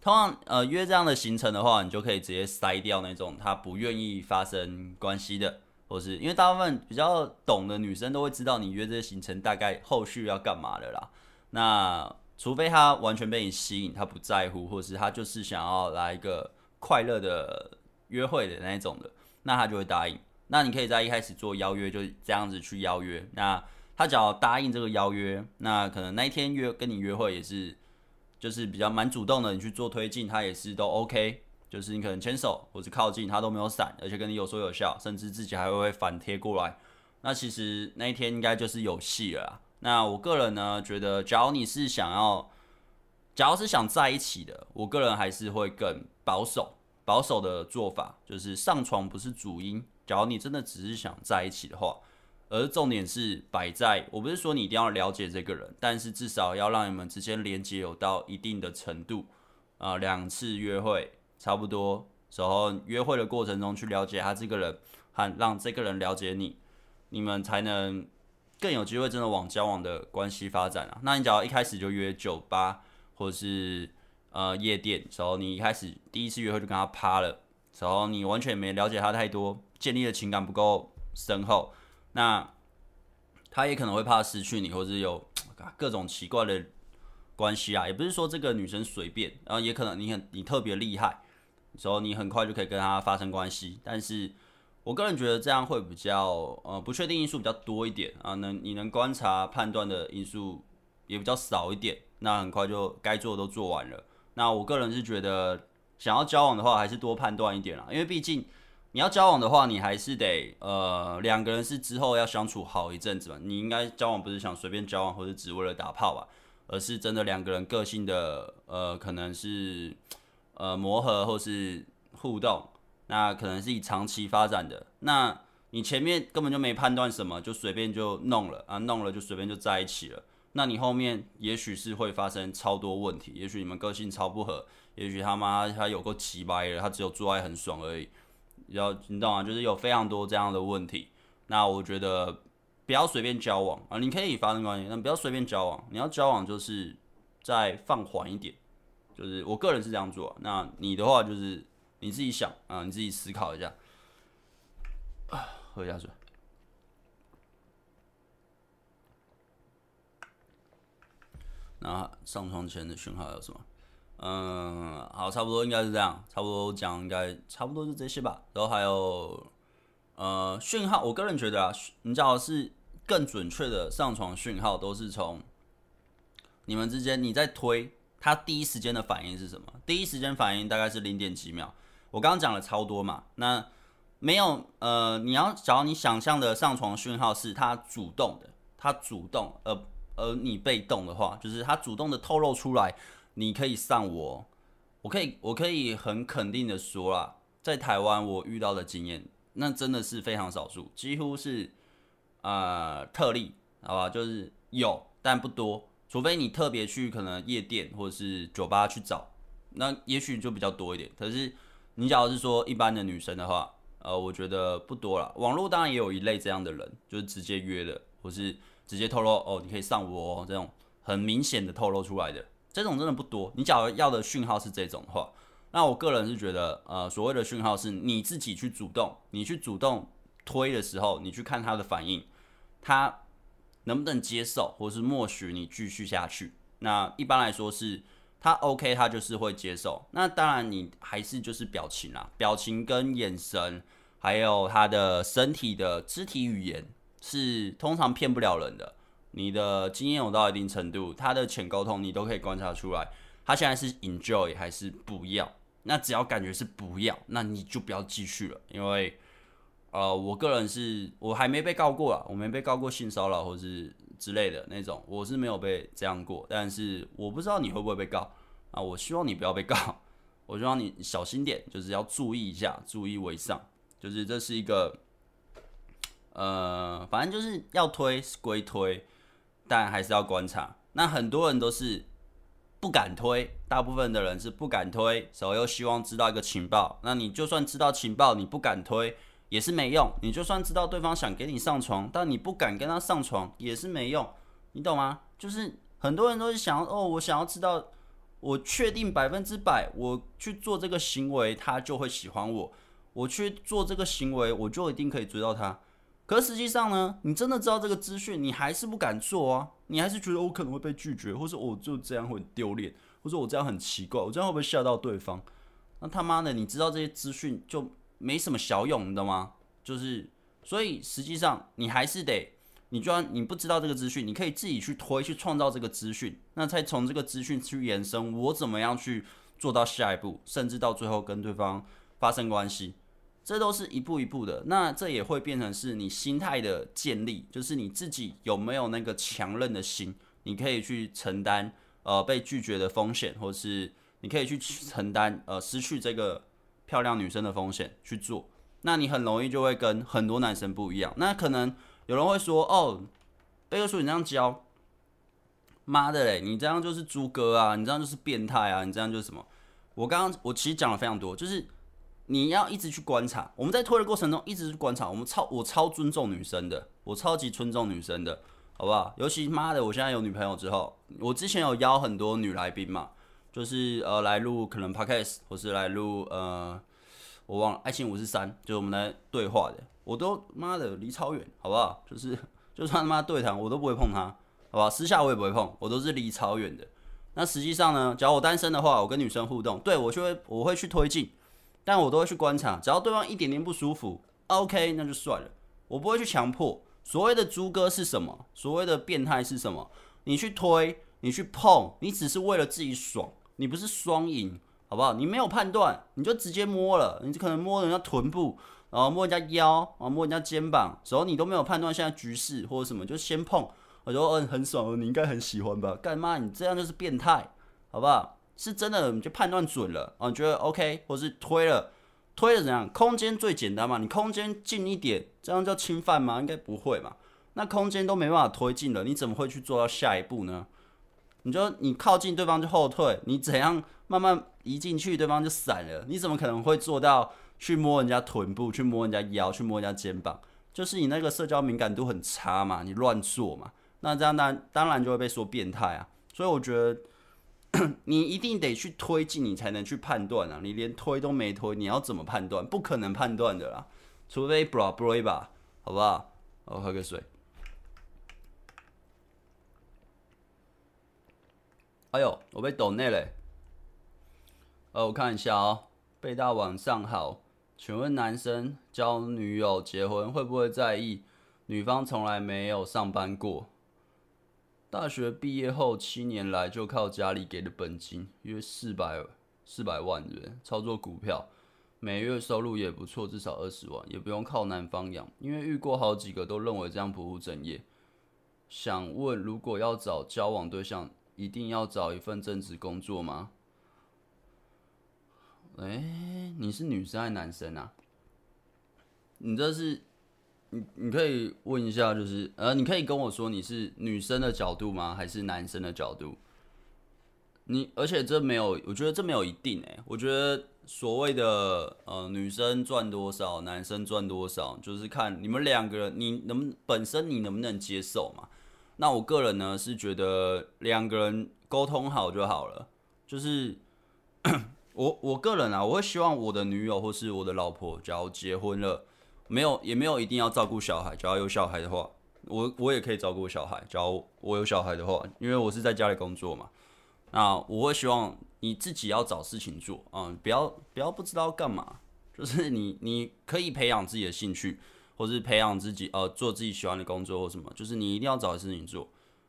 通常呃约这样的行程的话，你就可以直接筛掉那种他不愿意发生关系的。或是因为大部分比较懂的女生都会知道你约这些行程大概后续要干嘛的啦。那除非她完全被你吸引，她不在乎，或是她就是想要来一个快乐的约会的那一种的，那她就会答应。那你可以在一开始做邀约，就这样子去邀约。那他只要答应这个邀约，那可能那一天约跟你约会也是，就是比较蛮主动的，你去做推进，他也是都 OK。就是你可能牵手或是靠近，他都没有闪，而且跟你有说有笑，甚至自己还会反贴过来。那其实那一天应该就是有戏了。那我个人呢，觉得假如你是想要，假如是想在一起的，我个人还是会更保守，保守的做法就是上床不是主因。假如你真的只是想在一起的话，而重点是摆在，我不是说你一定要了解这个人，但是至少要让你们之间连接有到一定的程度啊，两次约会。差不多时候约会的过程中去了解他这个人，和让这个人了解你，你们才能更有机会真的往交往的关系发展啊。那你只要一开始就约酒吧或者是呃夜店，时候你一开始第一次约会就跟他趴了，时候你完全没了解他太多，建立的情感不够深厚，那他也可能会怕失去你，或者有各种奇怪的关系啊。也不是说这个女生随便，然后也可能你很你特别厉害。所以你很快就可以跟他发生关系，但是我个人觉得这样会比较呃不确定因素比较多一点啊，能你能观察判断的因素也比较少一点，那很快就该做的都做完了。那我个人是觉得想要交往的话，还是多判断一点啦，因为毕竟你要交往的话，你还是得呃两个人是之后要相处好一阵子嘛。你应该交往不是想随便交往，或者只为了打炮吧，而是真的两个人个性的呃可能是。呃，磨合或是互动，那可能是以长期发展的。那你前面根本就没判断什么，就随便就弄了啊，弄了就随便就在一起了。那你后面也许是会发生超多问题，也许你们个性超不合，也许他妈他有够奇掰的，他只有做爱很爽而已。要你懂啊，就是有非常多这样的问题。那我觉得不要随便交往啊，你可以发生关系，但不要随便交往。你要交往就是再放缓一点。就是我个人是这样做，那你的话就是你自己想啊，你自己思考一下。啊，喝一下水。那上床前的讯号有什么？嗯，好，差不多应该是这样，差不多讲应该差不多就这些吧。然后还有呃讯号，我个人觉得啊，你只要是更准确的上床讯号，都是从你们之间你在推。他第一时间的反应是什么？第一时间反应大概是零点几秒。我刚刚讲了超多嘛，那没有呃，你要找你想象的上床讯号是他主动的，他主动，而而你被动的话，就是他主动的透露出来，你可以上我，我可以我可以很肯定的说啦，在台湾我遇到的经验，那真的是非常少数，几乎是呃特例，好吧，就是有但不多。除非你特别去可能夜店或者是酒吧去找，那也许就比较多一点。可是你假如是说一般的女生的话，呃，我觉得不多了。网络当然也有一类这样的人，就是直接约的，或是直接透露哦，你可以上我哦，这种很明显的透露出来的，这种真的不多。你假如要的讯号是这种话，那我个人是觉得，呃，所谓的讯号是你自己去主动，你去主动推的时候，你去看他的反应，他。能不能接受，或是默许你继续下去？那一般来说是他 OK，他就是会接受。那当然，你还是就是表情啦，表情跟眼神，还有他的身体的肢体语言，是通常骗不了人的。你的经验有到一定程度，他的浅沟通你都可以观察出来，他现在是 enjoy 还是不要？那只要感觉是不要，那你就不要继续了，因为。呃，我个人是我还没被告过啊，我没被告过性骚扰或是之类的那种，我是没有被这样过。但是我不知道你会不会被告啊，我希望你不要被告，我希望你小心点，就是要注意一下，注意为上。就是这是一个，呃，反正就是要推归推，但还是要观察。那很多人都是不敢推，大部分的人是不敢推，所以又希望知道一个情报。那你就算知道情报，你不敢推。也是没用，你就算知道对方想给你上床，但你不敢跟他上床也是没用，你懂吗？就是很多人都是想哦，我想要知道，我确定百分之百，我去做这个行为，他就会喜欢我，我去做这个行为，我就一定可以追到他。可实际上呢，你真的知道这个资讯，你还是不敢做啊，你还是觉得我可能会被拒绝，或者我就这样会丢脸，或者我这样很奇怪，我这样会不会吓到对方？那他妈的，你知道这些资讯就。没什么小用，你知道吗？就是所以实际上你还是得，你就算你不知道这个资讯，你可以自己去推去创造这个资讯，那再从这个资讯去延伸，我怎么样去做到下一步，甚至到最后跟对方发生关系，这都是一步一步的。那这也会变成是你心态的建立，就是你自己有没有那个强韧的心，你可以去承担呃被拒绝的风险，或是你可以去承担呃失去这个漂亮女生的风险去做。那你很容易就会跟很多男生不一样。那可能有人会说：“哦，贝克书，你这样教，妈的嘞，你这样就是猪哥啊，你这样就是变态啊，你这样就是什么？”我刚刚我其实讲了非常多，就是你要一直去观察。我们在推的过程中一直去观察。我们超我超尊重女生的，我超级尊重女生的，好不好？尤其妈的，我现在有女朋友之后，我之前有邀很多女来宾嘛，就是呃来录可能 podcast 或是来录呃。我忘了，爱情五十三就是我们来对话的，我都妈的离超远，好不好？就是就算他妈对谈，我都不会碰他，好吧？私下我也不会碰，我都是离超远的。那实际上呢，假如我单身的话，我跟女生互动，对我就会我会去推进，但我都会去观察，只要对方一点点不舒服，OK，那就算了，我不会去强迫。所谓的猪哥是什么？所谓的变态是什么？你去推，你去碰，你只是为了自己爽，你不是双赢。好不好？你没有判断，你就直接摸了，你可能摸人家臀部，然后摸人家腰，然后摸人家肩膀，时候你都没有判断现在局势或者什么，就先碰，我说嗯很爽，你应该很喜欢吧？干嘛？你这样就是变态，好不好？是真的，你就判断准了啊？你觉得 OK，或是推了，推了怎样？空间最简单嘛，你空间近一点，这样叫侵犯吗？应该不会嘛？那空间都没办法推进了，你怎么会去做到下一步呢？你就你靠近对方就后退，你怎样慢慢移进去，对方就散了。你怎么可能会做到去摸人家臀部，去摸人家腰，去摸人家肩膀？就是你那个社交敏感度很差嘛，你乱做嘛。那这样当当然就会被说变态啊。所以我觉得 你一定得去推进，你才能去判断啊。你连推都没推，你要怎么判断？不可能判断的啦，除非 bra bra 吧，好不好？我喝个水。哎呦，我被抖内嘞！呃，我看一下哦。贝大晚上好，请问男生交女友结婚会不会在意女方从来没有上班过？大学毕业后七年来就靠家里给的本金约四百四百万元操作股票，每月收入也不错，至少二十万，也不用靠男方养。因为遇过好几个都认为这样不务正业。想问，如果要找交往对象，一定要找一份正职工作吗？哎、你是女生还是男生啊？你这是你你可以问一下，就是呃，你可以跟我说你是女生的角度吗？还是男生的角度？你而且这没有，我觉得这没有一定哎、欸。我觉得所谓的呃女生赚多少，男生赚多少，就是看你们两个人你能不能本身你能不能接受嘛。那我个人呢是觉得两个人沟通好就好了，就是 我我个人啊，我会希望我的女友或是我的老婆，假如结婚了，没有也没有一定要照顾小孩，只要有小孩的话，我我也可以照顾小孩，假如我有小孩的话，因为我是在家里工作嘛，那我会希望你自己要找事情做啊，不要不要不知道干嘛，就是你你可以培养自己的兴趣。或是培养自己，呃，做自己喜欢的工作或什么，就是你一定要找事情做，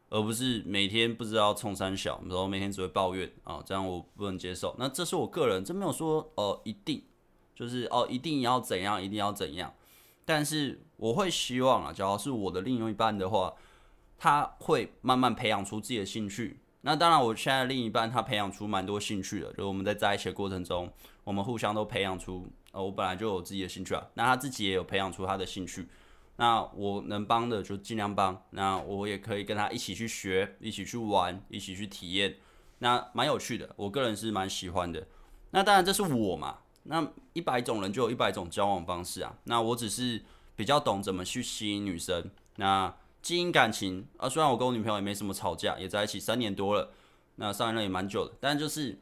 而不是每天不知道冲三小，然后每天只会抱怨啊，这样我不能接受。那这是我个人，这没有说呃一定，就是哦一定要怎样，一定要怎样。但是我会希望啊，假如是我的另一半的话，他会慢慢培养出自己的兴趣。那当然，我现在另一半他培养出蛮多兴趣的，就是我们在在一起的过程中，我们互相都培养出。呃，我本来就有自己的兴趣啊，那他自己也有培养出他的兴趣，那我能帮的就尽量帮，那我也可以跟他一起去学，一起去玩，一起去体验，那蛮有趣的，我个人是蛮喜欢的。那当然这是我嘛，那一百种人就有一百种交往方式啊，那我只是比较懂怎么去吸引女生，那经营感情啊，虽然我跟我女朋友也没什么吵架，也在一起三年多了，那上一任也蛮久的，但就是。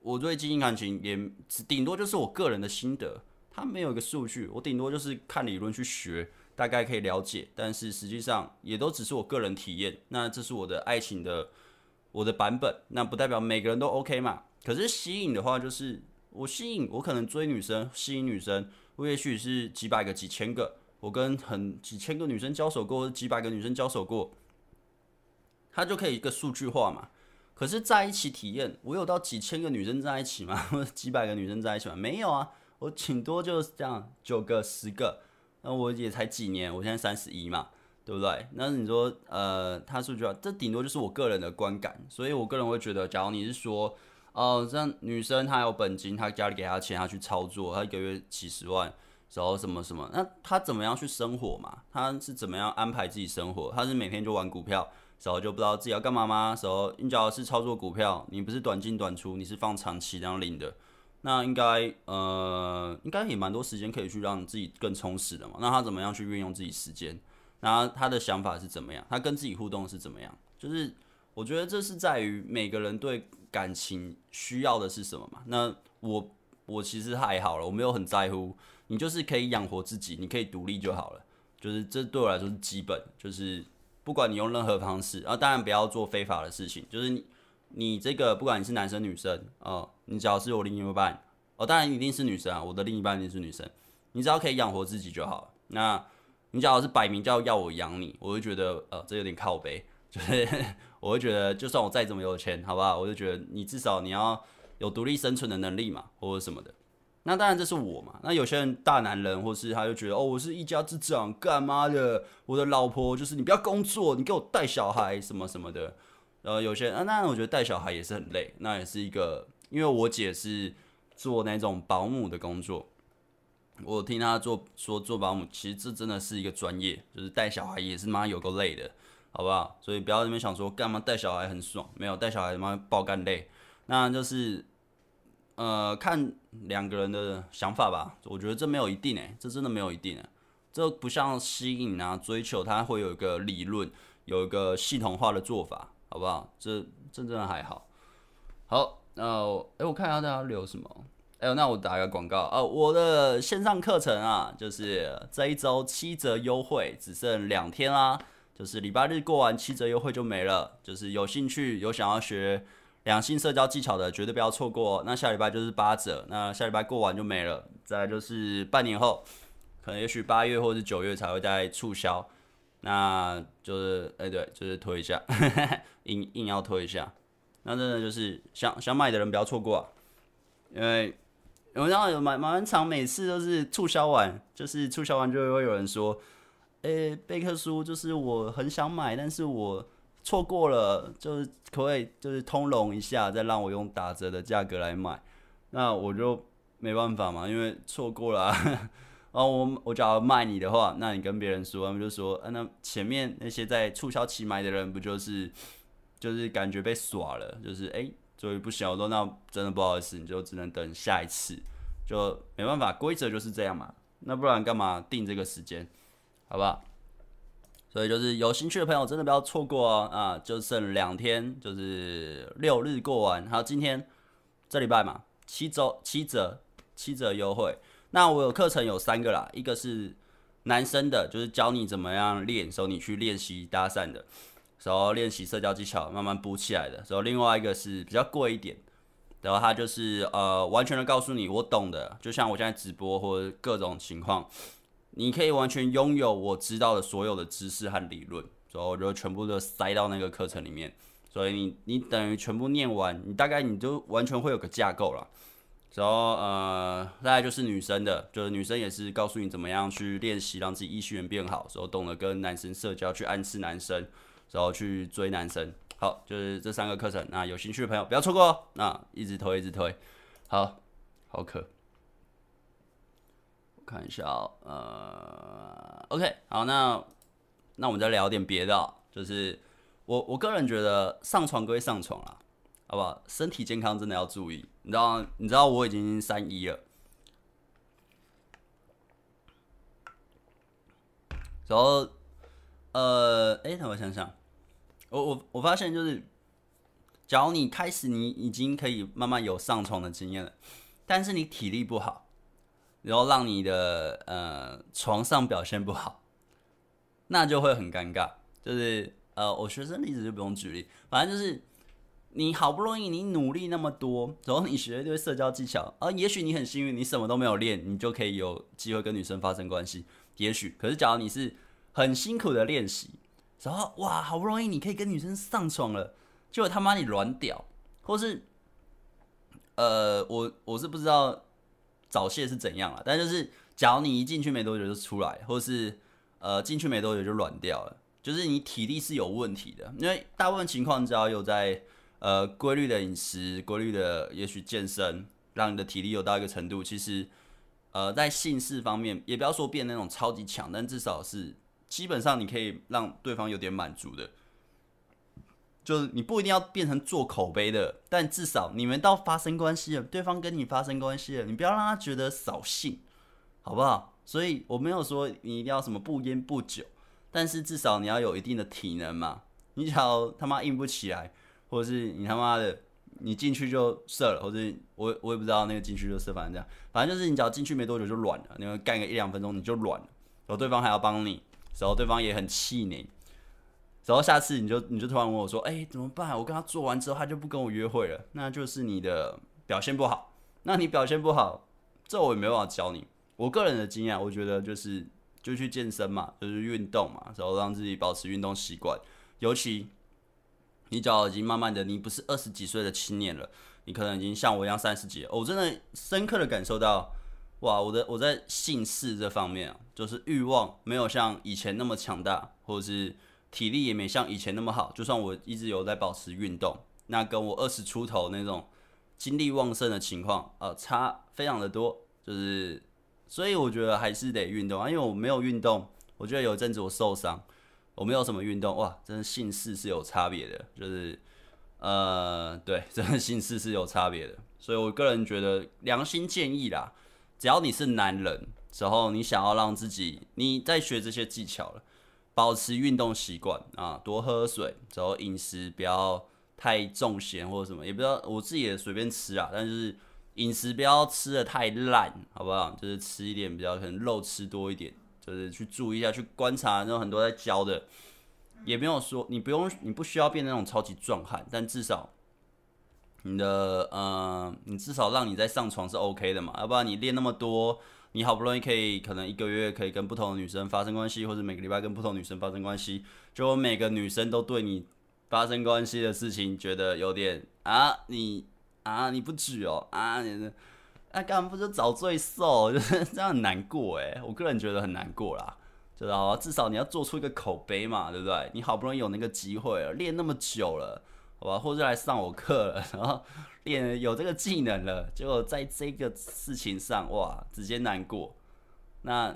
我对经营感情也顶多就是我个人的心得，它没有一个数据，我顶多就是看理论去学，大概可以了解，但是实际上也都只是我个人体验。那这是我的爱情的我的版本，那不代表每个人都 OK 嘛。可是吸引的话，就是我吸引我可能追女生，吸引女生，我也许是几百个、几千个，我跟很几千个女生交手过，几百个女生交手过，他就可以一个数据化嘛。可是在一起体验，我有到几千个女生在一起吗？或者几百个女生在一起吗？没有啊，我顶多就是这样九个十个。那我也才几年，我现在三十一嘛，对不对？那你说，呃，他数据化，这顶多就是我个人的观感。所以我个人会觉得，假如你是说，哦、呃，这样女生她有本金，她家里给她钱，她去操作，她一个月几十万。然后什么什么，那她怎么样去生活嘛？她是怎么样安排自己生活？她是每天就玩股票，然后就不知道自己要干嘛吗？然后你只要是操作股票，你不是短进短出，你是放长期这样领的，那应该呃，应该也蛮多时间可以去让自己更充实的嘛。那她怎么样去运用自己时间？那她的想法是怎么样？她跟自己互动是怎么样？就是我觉得这是在于每个人对感情需要的是什么嘛。那我。我其实还好了，我没有很在乎。你就是可以养活自己，你可以独立就好了。就是这对我来说是基本，就是不管你用任何方式，啊当然不要做非法的事情。就是你你这个不管你是男生女生哦，你只要是我另一半哦，当然一定是女生啊，我的另一半一定是女生。你只要可以养活自己就好了。那你只要是摆明叫要我养你，我就觉得呃这有点靠背，就是我会觉得就算我再怎么有钱，好不好？我就觉得你至少你要。有独立生存的能力嘛，或者什么的，那当然这是我嘛。那有些人大男人，或是他就觉得哦，我是一家之长，干嘛的？我的老婆就是你不要工作，你给我带小孩什么什么的。然后有些人啊，那我觉得带小孩也是很累，那也是一个，因为我姐是做那种保姆的工作，我听她做说做保姆，其实这真的是一个专业，就是带小孩也是妈有够累的，好不好？所以不要那边想说干嘛带小孩很爽，没有带小孩他妈爆干累。那就是，呃，看两个人的想法吧。我觉得这没有一定诶，这真的没有一定诶。这不像吸引啊、追求，它会有一个理论，有一个系统化的做法，好不好？这这真的还好。好，那哎，我看一下大家留什么。哎，那我打个广告啊，我的线上课程啊，就是这一周七折优惠，只剩两天啦。就是礼拜日过完，七折优惠就没了。就是有兴趣有想要学。两性社交技巧的绝对不要错过哦。那下礼拜就是八折，那下礼拜过完就没了。再就是半年后，可能也许八月或者九月才会再促销。那就是哎、对，就是推一下，硬硬要推一下。那真的就是想想买的人不要错过啊，因为我知道有蛮蛮常，每次都是促销完，就是促销完就会有人说，哎、欸，贝克书就是我很想买，但是我。错过了，就是可不可以就是通融一下，再让我用打折的价格来买，那我就没办法嘛，因为错过了、啊。然 后我我假如卖你的话，那你跟别人说，他们就说，啊，那前面那些在促销期买的人，不就是就是感觉被耍了，就是哎，所以不行，我说那真的不好意思，你就只能等下一次，就没办法，规则就是这样嘛，那不然干嘛定这个时间，好不好？所以就是有兴趣的朋友真的不要错过哦啊！就剩两天，就是六日过完，还有今天这礼拜嘛，七周七折七折优惠。那我有课程有三个啦，一个是男生的，就是教你怎么样练，时候你去练习搭讪的，然后练习社交技巧，慢慢补起来的。然后另外一个是比较贵一点，然后他就是呃完全的告诉你我懂的，就像我现在直播或者各种情况。你可以完全拥有我知道的所有的知识和理论，所以我就全部都塞到那个课程里面。所以你你等于全部念完，你大概你就完全会有个架构了。然后呃，大概就是女生的，就是女生也是告诉你怎么样去练习让自己异性缘变好，然后懂得跟男生社交，去暗示男生，然后去追男生。好，就是这三个课程，那有兴趣的朋友不要错过哦。那一直推，一直推，好，好渴。看一下哦，呃，OK，好，那那我们再聊点别的哦，就是我我个人觉得上床归上床啦，好不好？身体健康真的要注意，你知道你知道我已经三一了，然后呃，哎，等我想想，我我我发现就是，假如你开始你已经可以慢慢有上床的经验了，但是你体力不好。然后让你的呃床上表现不好，那就会很尴尬。就是呃，我学生例子就不用举例，反正就是你好不容易你努力那么多，然后你学了一堆社交技巧，而也许你很幸运，你什么都没有练，你就可以有机会跟女生发生关系。也许，可是假如你是很辛苦的练习，然后哇，好不容易你可以跟女生上床了，结果他妈你软屌，或是呃，我我是不知道早泄是怎样了，但就是假如你一进去没多久就出来，或是呃进去没多久就软掉了，就是你体力是有问题的，因为大部分情况只要有在。呃，规律的饮食，规律的也许健身，让你的体力有到一个程度。其实，呃，在性事方面，也不要说变那种超级强，但至少是基本上你可以让对方有点满足的。就是你不一定要变成做口碑的，但至少你们到发生关系了，对方跟你发生关系了，你不要让他觉得扫兴，好不好？所以我没有说你一定要什么不烟不酒，但是至少你要有一定的体能嘛。你只要他妈硬不起来。或者是你他妈的，你进去就射了，或者我我也不知道那个进去就射，反正这样，反正就是你只要进去没多久就软了，你们干个一两分钟你就软了，然后对方还要帮你，然后对方也很气馁，然后下次你就你就突然问我说，哎、怎么办？我跟他做完之后他就不跟我约会了，那就是你的表现不好，那你表现不好，这我也没办法教你。我个人的经验，我觉得就是就去健身嘛，就是运动嘛，然后让自己保持运动习惯，尤其。你脚已经慢慢的，你不是二十几岁的青年了，你可能已经像我一样三十几了。我真的深刻的感受到，哇，我的我在性事这方面，就是欲望没有像以前那么强大，或者是体力也没像以前那么好。就算我一直有在保持运动，那跟我二十出头那种精力旺盛的情况，呃，差非常的多。就是，所以我觉得还是得运动啊，因为我没有运动，我觉得有一阵子我受伤。我没有什么运动哇，真的性事是有差别的，就是呃，对，真的性事是有差别的，所以我个人觉得良心建议啦，只要你是男人，之后你想要让自己你在学这些技巧了，保持运动习惯啊，多喝水，然后饮食不要太重咸或者什么，也不要我自己也随便吃啊，但是饮食不要吃的太烂，好不好？就是吃一点比较可能肉吃多一点。就是去注意一下，去观察那种很多在教的，也没有说你不用，你不需要变那种超级壮汉，但至少你的呃，你至少让你在上床是 OK 的嘛，要不然你练那么多，你好不容易可以可能一个月可以跟不同的女生发生关系，或者每个礼拜跟不同女生发生关系，就每个女生都对你发生关系的事情觉得有点啊，你啊你不举哦啊你。那干嘛不就找罪受？就 是这样很难过诶，我个人觉得很难过啦，知道吧？至少你要做出一个口碑嘛，对不对？你好不容易有那个机会了，练那么久了，好吧？或者来上我课了，然后练有这个技能了，结果在这个事情上，哇，直接难过。那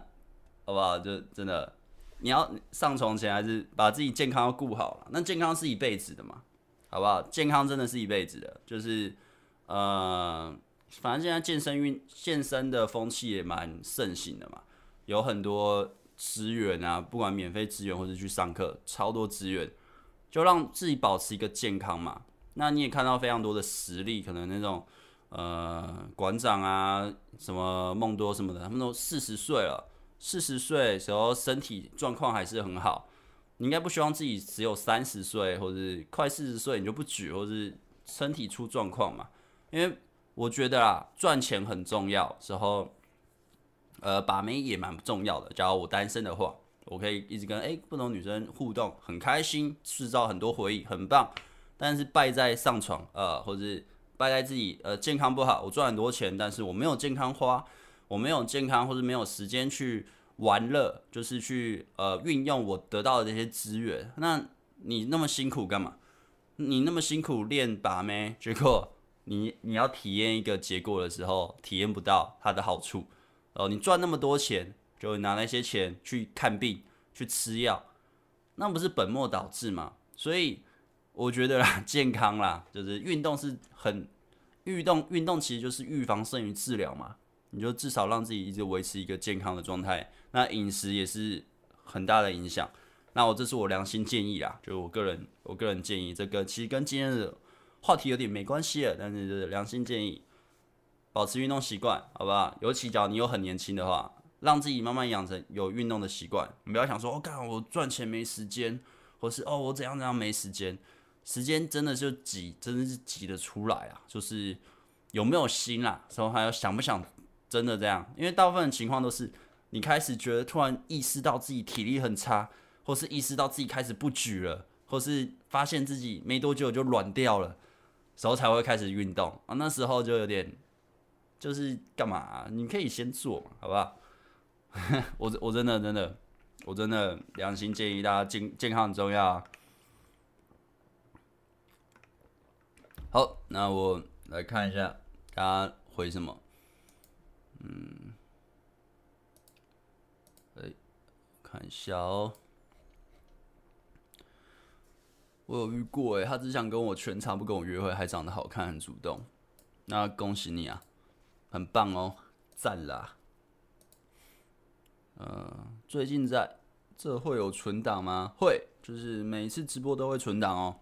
好不好？就真的，你要上床前还是把自己健康要顾好了。那健康是一辈子的嘛，好不好？健康真的是一辈子的，就是呃。反正现在健身运健身的风气也蛮盛行的嘛，有很多资源啊，不管免费资源或者去上课，超多资源，就让自己保持一个健康嘛。那你也看到非常多的实力，可能那种呃馆长啊，什么梦多什么的，他们都四十岁了，四十岁时候身体状况还是很好。你应该不希望自己只有三十岁或者快四十岁你就不举，或是身体出状况嘛，因为。我觉得啊，赚钱很重要，时候，呃，把妹也蛮重要的。假如我单身的话，我可以一直跟诶不同女生互动，很开心，制造很多回忆，很棒。但是败在上床，呃，或者是败在自己呃健康不好。我赚很多钱，但是我没有健康花，我没有健康或者没有时间去玩乐，就是去呃运用我得到的这些资源。那你那么辛苦干嘛？你那么辛苦练把妹，结果？你你要体验一个结果的时候，体验不到它的好处，哦，你赚那么多钱，就拿那些钱去看病、去吃药，那不是本末倒置吗？所以我觉得啦，健康啦，就是运动是很运动，运动其实就是预防胜于治疗嘛。你就至少让自己一直维持一个健康的状态，那饮食也是很大的影响。那我这是我良心建议啦，就我个人我个人建议，这个其实跟今天的。话题有点没关系了，但是就是良心建议，保持运动习惯，好不好？尤其假如你有很年轻的话，让自己慢慢养成有运动的习惯。你不要想说，哦，干我赚钱没时间，或是哦我怎样怎样没时间。时间真的就挤，真的是挤得出来啊，就是有没有心啊，然后还有想不想真的这样？因为大部分的情况都是你开始觉得突然意识到自己体力很差，或是意识到自己开始不举了，或是发现自己没多久就软掉了，时候才会开始运动啊。那时候就有点。就是干嘛？你可以先做嘛，好不好？我我真的真的我真的良心建议大家健健康很重要啊。好，那我来看一下大家回什么。嗯，哎，看一下哦。我有遇过哎，他只想跟我全场不跟我约会，还长得好看，很主动。那恭喜你啊！很棒哦，赞啦！呃，最近在这会有存档吗？会，就是每次直播都会存档哦。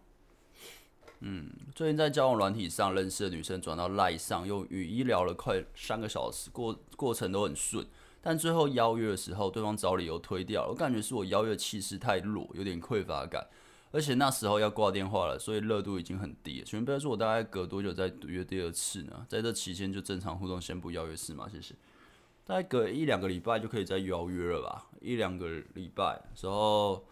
嗯，最近在交往软体上认识的女生转到赖上，用语音聊了快三个小时，过过程都很顺，但最后邀约的时候，对方找理由推掉。我感觉是我邀约气势太弱，有点匮乏感。而且那时候要挂电话了，所以热度已经很低了。请问不要说，我大概隔多久再约第二次呢？在这期间就正常互动，先不邀约是吗？谢谢。大概隔一两个礼拜就可以再邀约了吧？一两个礼拜时候，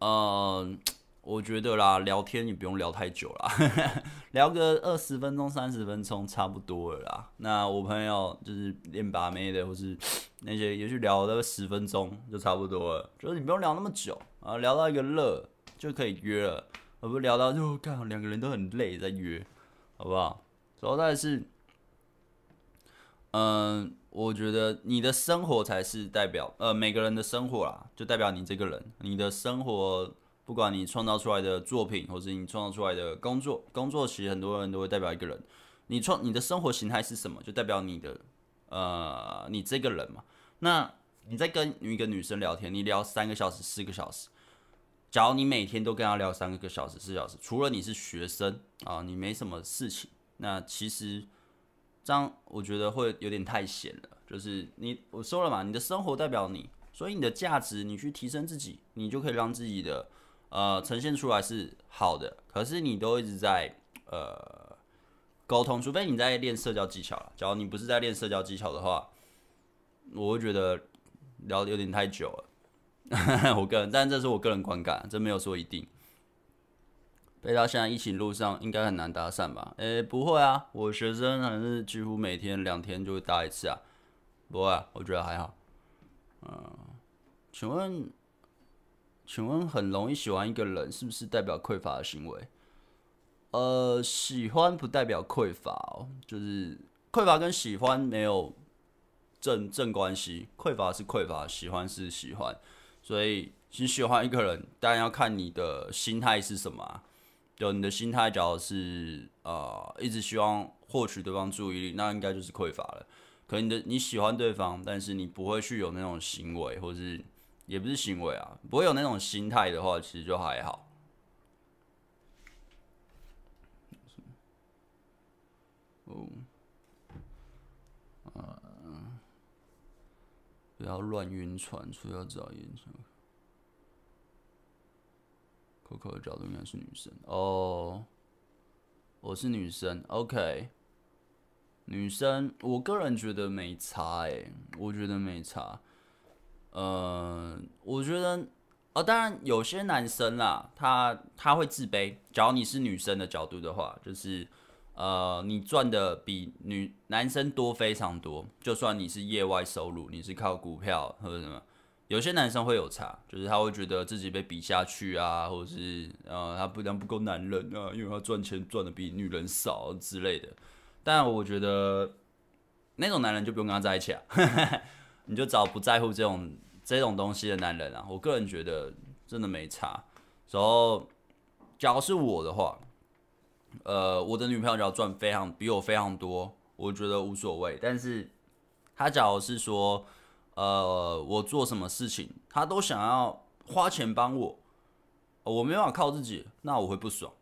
嗯、我觉得啦，聊天也不用聊太久啦，聊个二十分钟、三十分钟差不多了啦。那我朋友就是练把妹的，或是那些也许聊了十分钟就差不多了，就是你不用聊那么久啊，聊到一个热。就可以约了，而不聊到就看两个人都很累再约，好不好？主要的是，嗯，我觉得你的生活才是代表，呃，每个人的生活啦，就代表你这个人。你的生活，不管你创造出来的作品，或是你创造出来的工作，工作其实很多人都会代表一个人。你创你的生活形态是什么，就代表你的，呃，你这个人嘛。那你在跟一个女生聊天，你聊三个小时、四个小时。假如你每天都跟她聊三个小时、四小时，除了你是学生啊，你没什么事情，那其实这样我觉得会有点太闲了。就是你我说了嘛，你的生活代表你，所以你的价值，你去提升自己，你就可以让自己的呃呈现出来是好的。可是你都一直在呃沟通，除非你在练社交技巧了。假如你不是在练社交技巧的话，我会觉得聊的有点太久了。我个人，但这是我个人观感，这没有说一定。被他现在疫情路上应该很难搭讪吧？诶、不会啊，我学生还是几乎每天两天就会搭一次啊。不会啊，我觉得还好。嗯，请问，请问很容易喜欢一个人，是不是代表匮乏的行为？呃，喜欢不代表匮乏哦，就是匮乏跟喜欢没有正正关系，匮乏是匮乏，喜欢是喜欢。所以，你喜欢一个人，当然要看你的心态是什么啊。就你的心态，假如是呃，一直希望获取对方注意力，那应该就是匮乏了。可能你的你喜欢对方，但是你不会去有那种行为，或是也不是行为啊，不会有那种心态的话，其实就还好。哦，嗯。不要乱晕船，除了要找颜的角度应该是女生哦，我是女生，OK。女生，我个人觉得没差诶，我觉得没差。呃，我觉得，哦，当然有些男生啦，他他会自卑。假如你是女生的角度的话，就是。呃，你赚的比女男生多非常多。就算你是业外收入，你是靠股票或者什么，有些男生会有差，就是他会觉得自己被比下去啊，或者是呃他不但不够男人啊，因为他赚钱赚的比女人少之类的。但我觉得那种男人就不用跟他在一起啊，你就找不在乎这种这种东西的男人啊。我个人觉得真的没差。然后，假如是我的话。呃，我的女朋友只要赚非常比我非常多，我觉得无所谓。但是，他假如是说，呃，我做什么事情，他都想要花钱帮我，我没办法靠自己，那我会不爽。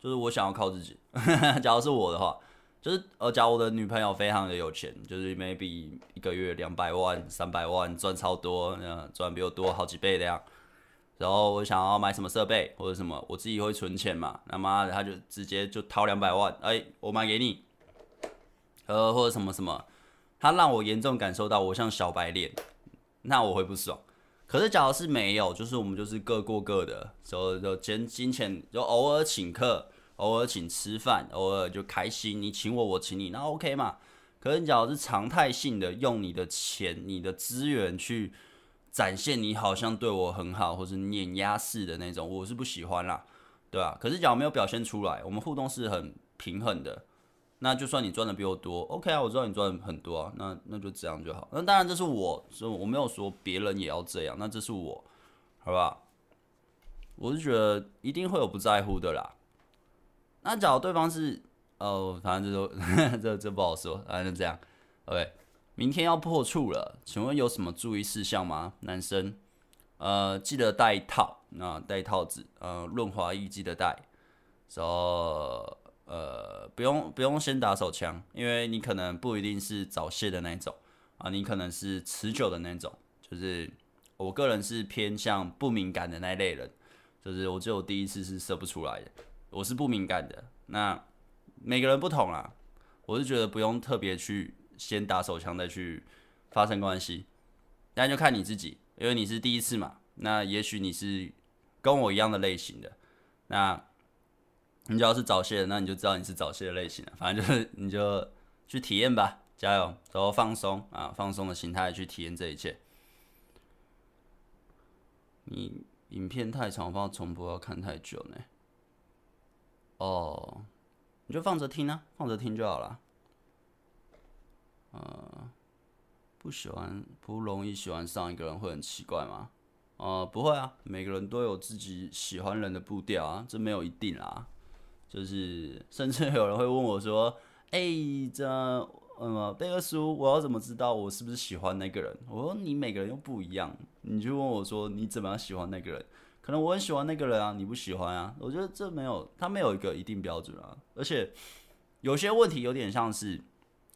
就是我想要靠自己。假如是我的话，就是呃，假如我的女朋友非常的有钱，就是 maybe 一个月两百万、三百万赚超多，嗯，赚比我多好几倍的样。然后我想要买什么设备或者什么，我自己会存钱嘛，那么他就直接就掏两百万，哎，我买给你，呃，或者什么什么，他让我严重感受到我像小白脸，那我会不爽。可是假如是没有，就是我们就是各过各的，所以就金金钱就偶尔请客，偶尔请吃饭，偶尔就开心，你请我，我请你，那 OK 嘛。可是你假如是常态性的用你的钱、你的资源去展现你好像对我很好，或是碾压式的那种，我是不喜欢啦，对吧？可是假如没有表现出来，我们互动是很平衡的。那就算你赚的比我多，OK 啊，我知道你赚很多啊，那那就这样就好。那当然这是我，所以我没有说别人也要这样，那这是我，好吧？我是觉得一定会有不在乎的啦。那假如对方是，哦，反正这都 这这不好说，反正就这样。OK，明天要破处了，请问有什么注意事项吗？男生，呃，记得带套，那带套子，呃，润滑液记得带，然后。呃，不用不用先打手枪，因为你可能不一定是早泄的那种啊，你可能是持久的那种。就是我个人是偏向不敏感的那一类人，就是我只有第一次是射不出来的，我是不敏感的。那每个人不同啦，我是觉得不用特别去先打手枪再去发生关系，但就看你自己，因为你是第一次嘛。那也许你是跟我一样的类型的，那。你只要是早泄的，那你就知道你是早泄的类型了。反正就是你就去体验吧，加油，然后放松啊，放松的心态去体验这一切。你影片太长，我怕重播要看太久呢。哦，你就放着听啊，放着听就好了。呃，不喜欢，不容易喜欢上一个人会很奇怪吗？呃，不会啊，每个人都有自己喜欢人的步调啊，这没有一定啦。就是，甚至有人会问我说：“ 哎、这嗯，贝克书，我要怎么知道我是不是喜欢那个人？”我说：“你每个人又不一样，你就问我说你怎么样喜欢那个人？可能我很喜欢那个人啊，你不喜欢啊？我觉得这没有，他没有一个一定标准啊。而且有些问题有点像是，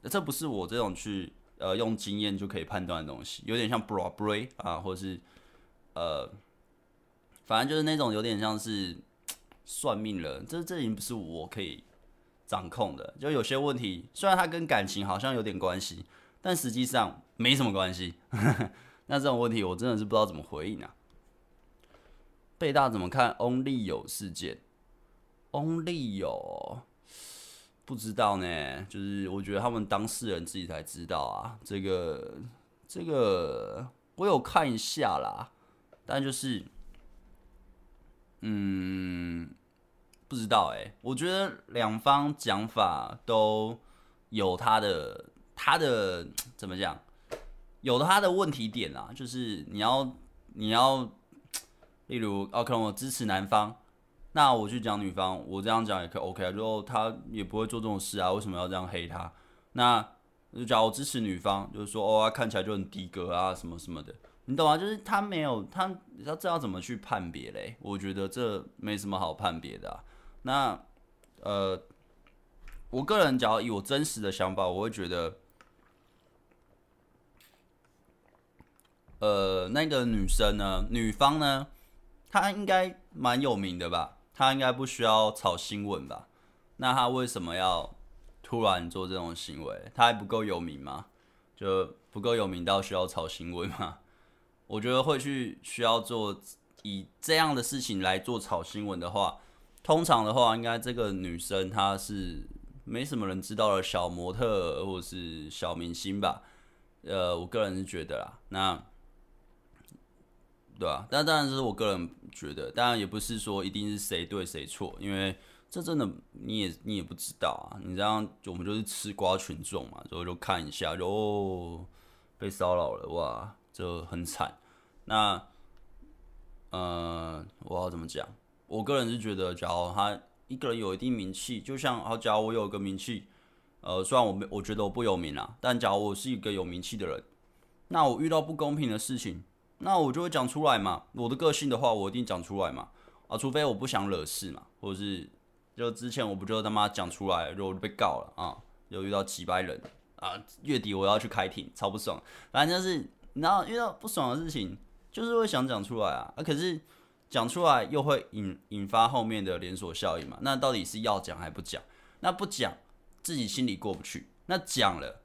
这不是我这种去呃用经验就可以判断的东西，有点像 Broadway 啊，或是呃，反正就是那种有点像是。”算命了，这这已经不是我可以掌控的。就有些问题，虽然它跟感情好像有点关系，但实际上没什么关系。那这种问题，我真的是不知道怎么回应啊。贝大怎么看 Only 有事件？Only 有不知道呢？就是我觉得他们当事人自己才知道啊。这个这个我有看一下啦，但就是。嗯，不知道哎，我觉得两方讲法都有他的他的怎么讲，有他的问题点啊，就是你要你要，例如哦，可能我支持男方，那我去讲女方，我这样讲也可以 OK 啊，就他也不会做这种事啊，为什么要这样黑他？那就假如我支持女方，就是说哦，他看起来就很低格啊，什么什么的。你懂吗？就是他没有他，你知道这要怎么去判别嘞？我觉得这没什么好判别的啊。那呃，我个人只要以我真实的想法，我会觉得，呃，那个女生呢，女方呢，她应该蛮有名的吧？她应该不需要炒新闻吧？那她为什么要突然做这种行为？她还不够有名吗？就不够有名到需要炒新闻吗？我觉得会去需要做以这样的事情来做炒新闻的话，通常的话，应该这个女生她是没什么人知道的小模特或者是小明星吧？呃，我个人是觉得啦，那对啊，但当然是我个人觉得，当然也不是说一定是谁对谁错，因为这真的你也你也不知道啊，你这样我们就是吃瓜群众嘛，所以就看一下就哦被骚扰了哇，这很惨。那，呃，我要怎么讲？我个人是觉得，假如他一个人有一定名气，就像，好，假如我有一个名气，呃，虽然我没，我觉得我不有名啊，但假如我是一个有名气的人，那我遇到不公平的事情，那我就会讲出来嘛。我的个性的话，我一定讲出来嘛。啊，除非我不想惹事嘛，或者是就之前我不就他妈讲出来，就被告了啊，又遇到几百人啊，月底我要去开庭，超不爽。反正就是，然后遇到不爽的事情。就是会想讲出来啊，啊，可是讲出来又会引引发后面的连锁效应嘛？那到底是要讲还不讲？那不讲自己心里过不去，那讲了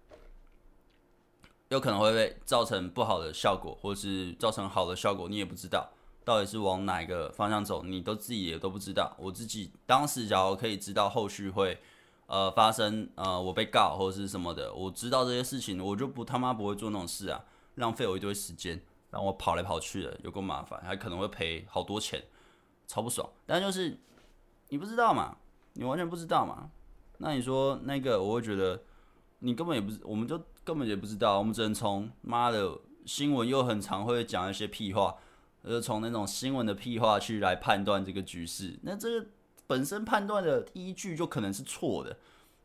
有可能会被造成不好的效果，或是造成好的效果，你也不知道到底是往哪一个方向走，你都自己也都不知道。我自己当时假如可以知道后续会。呃，发生呃，我被告或者是什么的，我知道这些事情，我就不他妈不会做那种事啊，浪费我一堆时间，让我跑来跑去的，有够麻烦，还可能会赔好多钱，超不爽。但就是你不知道嘛，你完全不知道嘛，那你说那个，我会觉得你根本也不，我们就根本也不知道，我们只能从妈的新闻又很常会讲一些屁话，而，从那种新闻的屁话去来判断这个局势，那这个。本身判断的依据就可能是错的，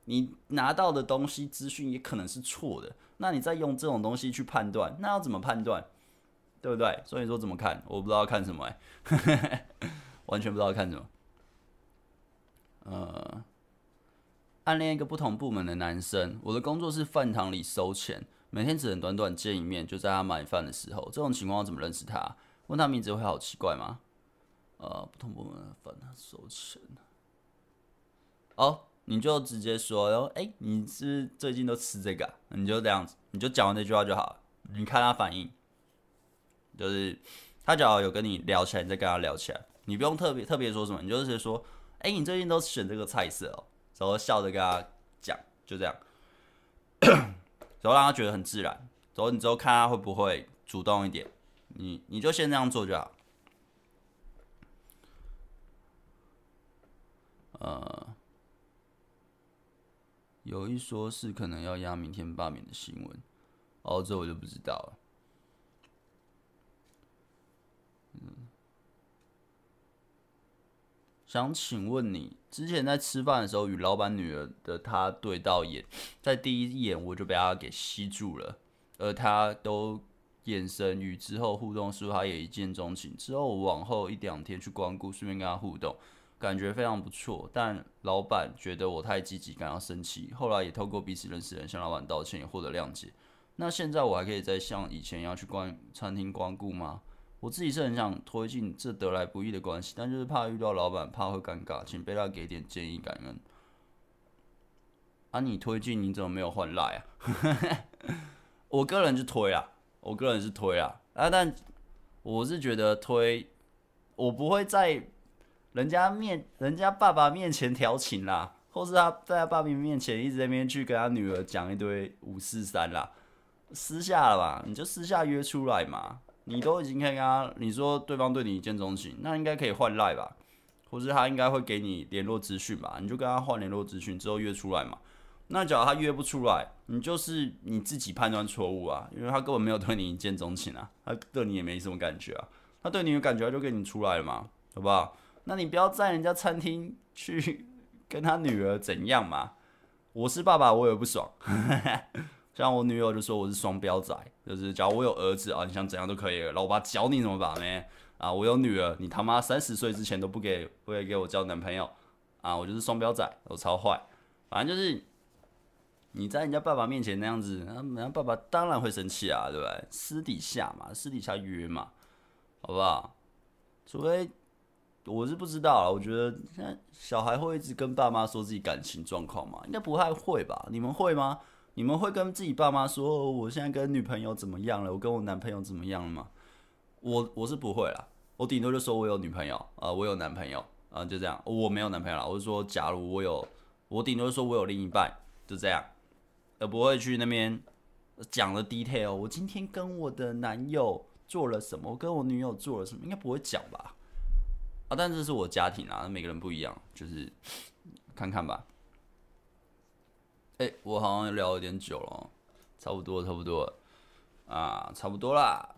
你拿到的东西资讯也可能是错的，那你再用这种东西去判断，那要怎么判断？对不对？所以说怎么看？我不知道看什么哎，完全不知道看什么。呃，暗恋一个不同部门的男生，我的工作是饭堂里收钱，每天只能短短见一面，就在他买饭的时候。这种情况怎么认识他？问他名字会好奇怪吗？呃，不同部门的饭他收钱。哦，你就直接说然后，哎、你是，是最近都吃这个、啊？你就这样子，你就讲完这句话就好了。你看他反应，就是他只要有跟你聊起来，你再跟他聊起来。你不用特别特别说什么，你就是说，哎、你最近都选这个菜色哦，然后笑着跟他讲，就这样，然后让他觉得很自然。然后你之后看他会不会主动一点，你你就先这样做就好。呃，有一说是可能要压明天罢免的新闻，哦，这我就不知道了。想请问你，之前在吃饭的时候与老板女儿的他对到眼，在第一眼我就被她给吸住了，而她都眼神与之后互动，是不是他也一见钟情？之后往后一两天去光顾，顺便跟她互动。感觉非常不错，但老板觉得我太积极，感到生气。后来也透过彼此认识人向老板道歉，也获得谅解。那现在我还可以再像以前一样去光餐厅光顾吗？我自己是很想推进这得来不易的关系，但就是怕遇到老板，怕会尴尬，请贝拉给点建议感恩。啊，你推进你怎么没有换赖啊？我个人是推啊，我个人是推啊，啊，但我是觉得推，我不会在。人家面，人家爸爸面前调情啦，或是他在他爸爸面前一直在那边去跟他女儿讲一堆五四三啦，私下了吧，你就私下约出来嘛。你都已经可以跟他，你说对方对你一见钟情，那应该可以换赖吧，或是他应该会给你联络资讯吧，你就跟他换联络资讯之后约出来嘛。那假如他约不出来，你就是你自己判断错误啊，因为他根本没有对你一见钟情啊，他对你也没什么感觉啊，他对你有感觉他就跟你出来了嘛，好不好？那你不要在人家餐厅去跟他女儿怎样嘛？我是爸爸，我也不爽。像我女友就说我是双标仔，就是假如我有儿子啊，你想怎样都可以，老爸教你怎么把妹啊。我有女儿，你他妈三十岁之前都不给不会给我交男朋友啊，我就是双标仔，我超坏。反正就是你在人家爸爸面前那样子，人家爸爸当然会生气啊，对不对？私底下嘛，私底下约嘛，好不好？除非。我是不知道啊，我觉得现在小孩会一直跟爸妈说自己感情状况嘛？应该不太会吧？你们会吗？你们会跟自己爸妈说，我现在跟女朋友怎么样了？我跟我男朋友怎么样了吗？我我是不会啦，我顶多就说我有女朋友啊，我有男朋友啊，就这样。我没有男朋友啦，我是说，假如我有，我顶多就说我有另一半，就这样，而不会去那边讲了 detail。我今天跟我的男友做了什么？我跟我女友做了什么？应该不会讲吧？啊，但这是我家庭啊，每个人不一样，就是看看吧。哎、我好像聊有点久了，差不多，差不多啊，差不多啦。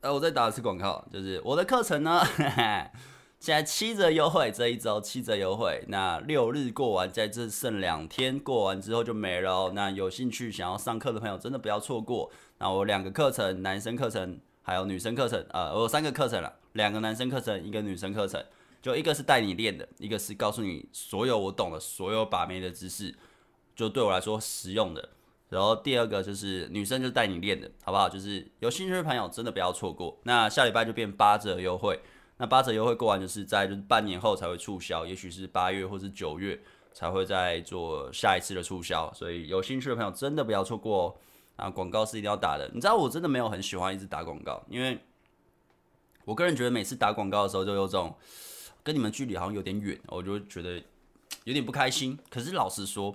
哎、我再打一次广告，就是我的课程呢，现 在七折优惠，这一周七折优惠。那六日过完，在这剩两天，过完之后就没了。那有兴趣想要上课的朋友，真的不要错过。那我两个课程，男生课程。还有女生课程啊、呃，我有三个课程了，两个男生课程，一个女生课程，就一个是带你练的，一个是告诉你所有我懂的所有把妹的知识，就对我来说实用的。然后第二个就是女生就带你练的，好不好？就是有兴趣的朋友真的不要错过。那下礼拜就变八折优惠，那八折优惠过完就是在就是半年后才会促销，也许是八月或是九月才会再做下一次的促销，所以有兴趣的朋友真的不要错过哦。啊，广告是一定要打的。你知道我真的没有很喜欢一直打广告，因为我个人觉得每次打广告的时候就有种跟你们距离好像有点远，我就觉得有点不开心。可是老实说，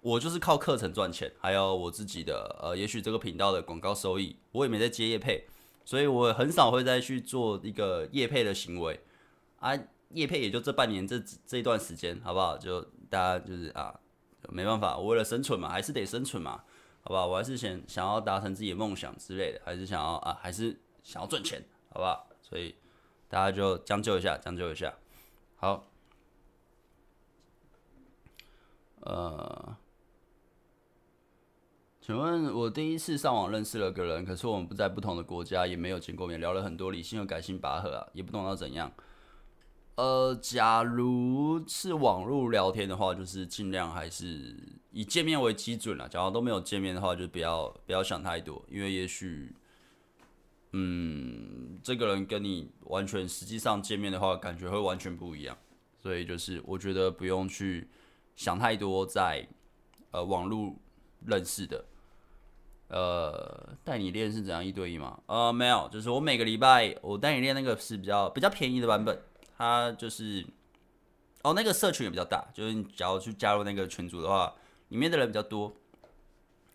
我就是靠课程赚钱，还有我自己的呃，也许这个频道的广告收益，我也没在接业配。所以我很少会再去做一个业配的行为啊，业配也就这半年这这一段时间，好不好？就大家就是啊，没办法，我为了生存嘛，还是得生存嘛，好不好？我还是想想要达成自己的梦想之类的，还是想要啊，还是想要赚钱，好不好？所以大家就将就一下，将就一下，好，呃。请问，我第一次上网认识了个人，可是我们不在不同的国家，也没有见过面，聊了很多理性和感性拔河啊，也不懂要怎样。呃，假如是网络聊天的话，就是尽量还是以见面为基准了。假如都没有见面的话，就不要不要想太多，因为也许，嗯，这个人跟你完全实际上见面的话，感觉会完全不一样。所以就是我觉得不用去想太多，在呃网络认识的。呃，带你练是怎样一对一吗？呃，没有，就是我每个礼拜我带你练那个是比较比较便宜的版本，它就是哦，那个社群也比较大，就是你只要去加入那个群组的话，里面的人比较多。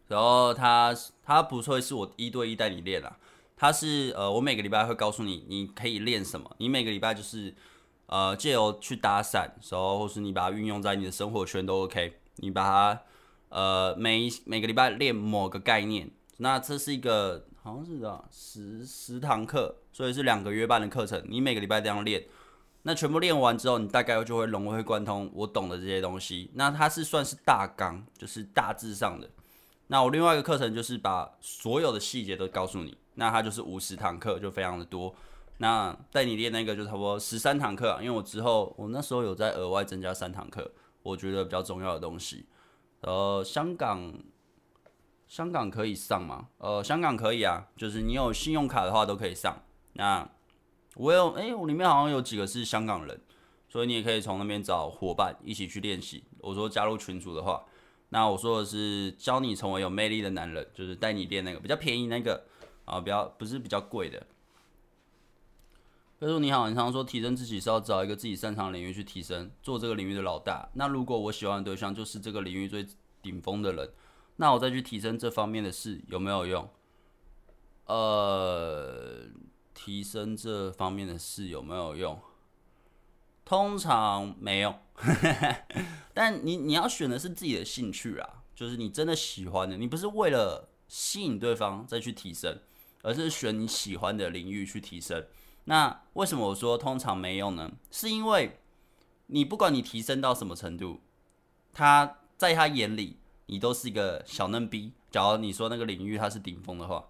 然后它它不会是我一对一带你练啊，它是呃，我每个礼拜会告诉你你可以练什么，你每个礼拜就是呃借由去打伞，然后或是你把它运用在你的生活圈都 OK，你把它。呃，每每个礼拜练某个概念，那这是一个好像是这样十十堂课，所以是两个月半的课程。你每个礼拜这样练，那全部练完之后，你大概就会融会贯通我懂的这些东西。那它是算是大纲，就是大致上的。那我另外一个课程就是把所有的细节都告诉你，那它就是五十堂课，就非常的多。那带你练那个就差不多十三堂课啊，因为我之后我那时候有在额外增加三堂课，我觉得比较重要的东西。呃，香港，香港可以上吗？呃，香港可以啊，就是你有信用卡的话都可以上。那我有，哎、我里面好像有几个是香港人，所以你也可以从那边找伙伴一起去练习。我说加入群组的话，那我说的是教你成为有魅力的男人，就是带你练那个比较便宜那个啊，比较不是比较贵的。哥叔你好，你常常说提升自己是要找一个自己擅长的领域去提升，做这个领域的老大。那如果我喜欢的对象就是这个领域最顶峰的人，那我再去提升这方面的事有没有用？呃，提升这方面的事有没有用？通常没用。但你你要选的是自己的兴趣啊，就是你真的喜欢的，你不是为了吸引对方再去提升，而是选你喜欢的领域去提升。那为什么我说通常没用呢？是因为你不管你提升到什么程度，他在他眼里你都是一个小嫩逼。假如你说那个领域他是顶峰的话，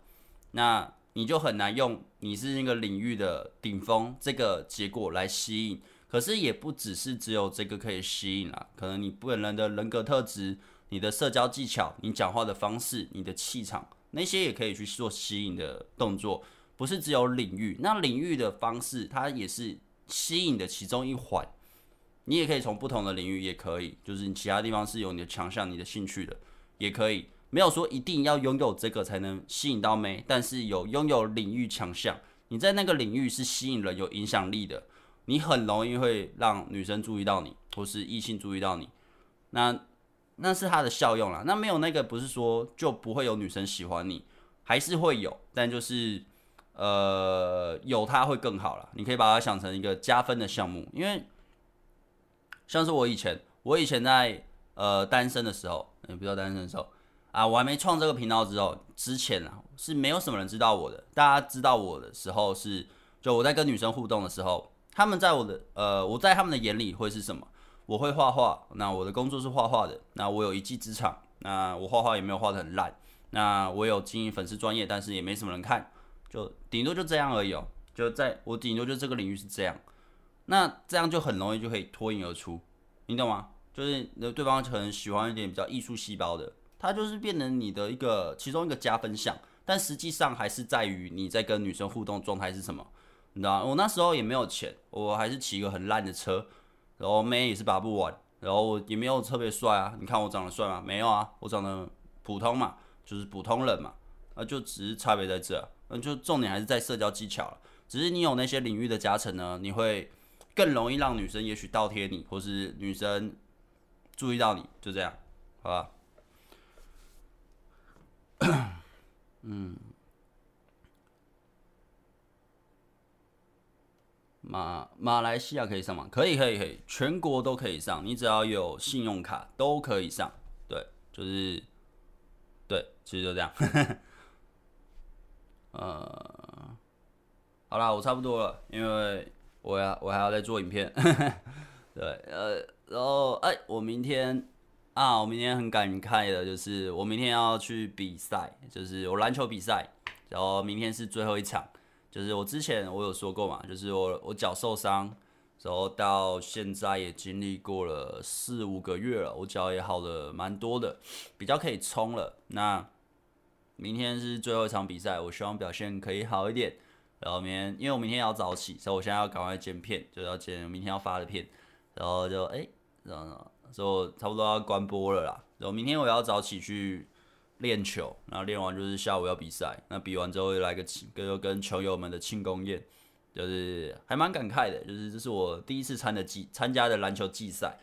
那你就很难用你是那个领域的顶峰这个结果来吸引。可是也不只是只有这个可以吸引啊，可能你本人的人格特质、你的社交技巧、你讲话的方式、你的气场，那些也可以去做吸引的动作。不是只有领域，那领域的方式，它也是吸引的其中一环。你也可以从不同的领域，也可以，就是你其他地方是有你的强项、你的兴趣的，也可以。没有说一定要拥有这个才能吸引到妹，但是有拥有领域强项，你在那个领域是吸引人、有影响力的，你很容易会让女生注意到你，或是异性注意到你。那那是它的效用啦。那没有那个，不是说就不会有女生喜欢你，还是会有，但就是。呃，有它会更好了。你可以把它想成一个加分的项目，因为像是我以前，我以前在呃单身的时候，也不知道单身的时候啊，我还没创这个频道之后，之前啊是没有什么人知道我的。大家知道我的时候是，就我在跟女生互动的时候，他们在我的呃，我在他们的眼里会是什么？我会画画，那我的工作是画画的，那我有一技之长，那我画画也没有画的很烂，那我有经营粉丝专业，但是也没什么人看。就顶多就这样而已哦，就在我顶多就这个领域是这样，那这样就很容易就可以脱颖而出，你懂吗？就是那对方可能喜欢一点比较艺术细胞的，他就是变成你的一个其中一个加分项，但实际上还是在于你在跟女生互动状态是什么。你知道？我那时候也没有钱，我还是骑一个很烂的车，然后妹也是拔不完，然后也没有特别帅啊。你看我长得帅吗？没有啊，我长得普通嘛，就是普通人嘛。那就只是差别在这，那就重点还是在社交技巧了。只是你有那些领域的加成呢，你会更容易让女生也许倒贴你，或是女生注意到你，就这样，好吧？嗯，马马来西亚可以上吗？可以，可以，可以，全国都可以上，你只要有信用卡都可以上。对，就是，对，其实就这样。呃，好啦，我差不多了，因为我要我还要再做影片。对，呃，然后哎，我明天啊，我明天很感慨的，就是我明天要去比赛，就是我篮球比赛，然后明天是最后一场。就是我之前我有说过嘛，就是我我脚受伤，然后到现在也经历过了四五个月了，我脚也好了蛮多的，比较可以冲了。那明天是最后一场比赛，我希望表现可以好一点。然后明天，因为我明天要早起，所以我现在要赶快剪片，就要剪明天要发的片。然后就哎，然后就差不多要关播了啦。然后明天我要早起去练球，然后练完就是下午要比赛。那比完之后又来个庆，跟跟球友们的庆功宴，就是还蛮感慨的。就是这是我第一次参的季参加的篮球季赛，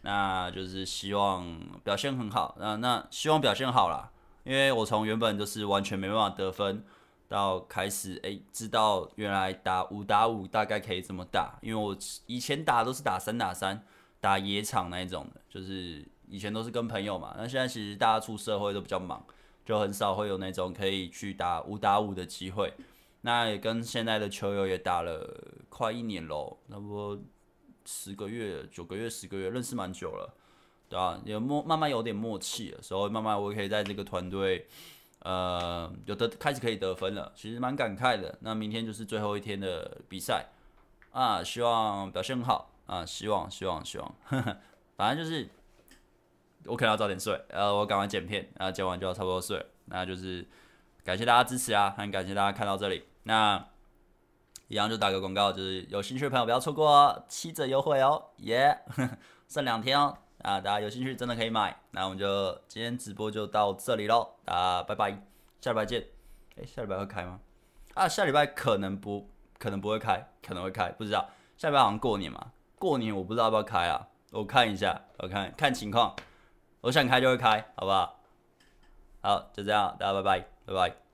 那就是希望表现很好。那那希望表现好啦。因为我从原本就是完全没办法得分，到开始哎、知道原来打五打五大概可以这么打。因为我以前打都是打三打三，打野场那一种的，就是以前都是跟朋友嘛。那现在其实大家出社会都比较忙，就很少会有那种可以去打五打五的机会。那也跟现在的球友也打了快一年喽，差不多十个月、九个月、十个月，认识蛮久了。对啊，有默慢慢有点默契了，所以慢慢我可以在这个团队，呃，有的开始可以得分了，其实蛮感慨的。那明天就是最后一天的比赛啊，希望表现很好啊，希望希望希望，呵呵，反正就是我可能要早点睡，呃，我赶快剪片，然后剪完就要差不多睡，那就是感谢大家支持啊，很感谢大家看到这里，那一样就打个广告，就是有兴趣的朋友不要错过哦，七折优惠哦，耶，剩两天哦。啊，大家有兴趣真的可以买。那我们就今天直播就到这里喽，大家拜拜，下礼拜见。哎，下礼拜会开吗？啊，下礼拜可能不，可能不会开，可能会开，不知道。下礼拜好像过年嘛，过年我不知道要不要开啊，我看一下，我看看情况，我想开就会开，好不好？好，就这样，大家拜拜，拜拜。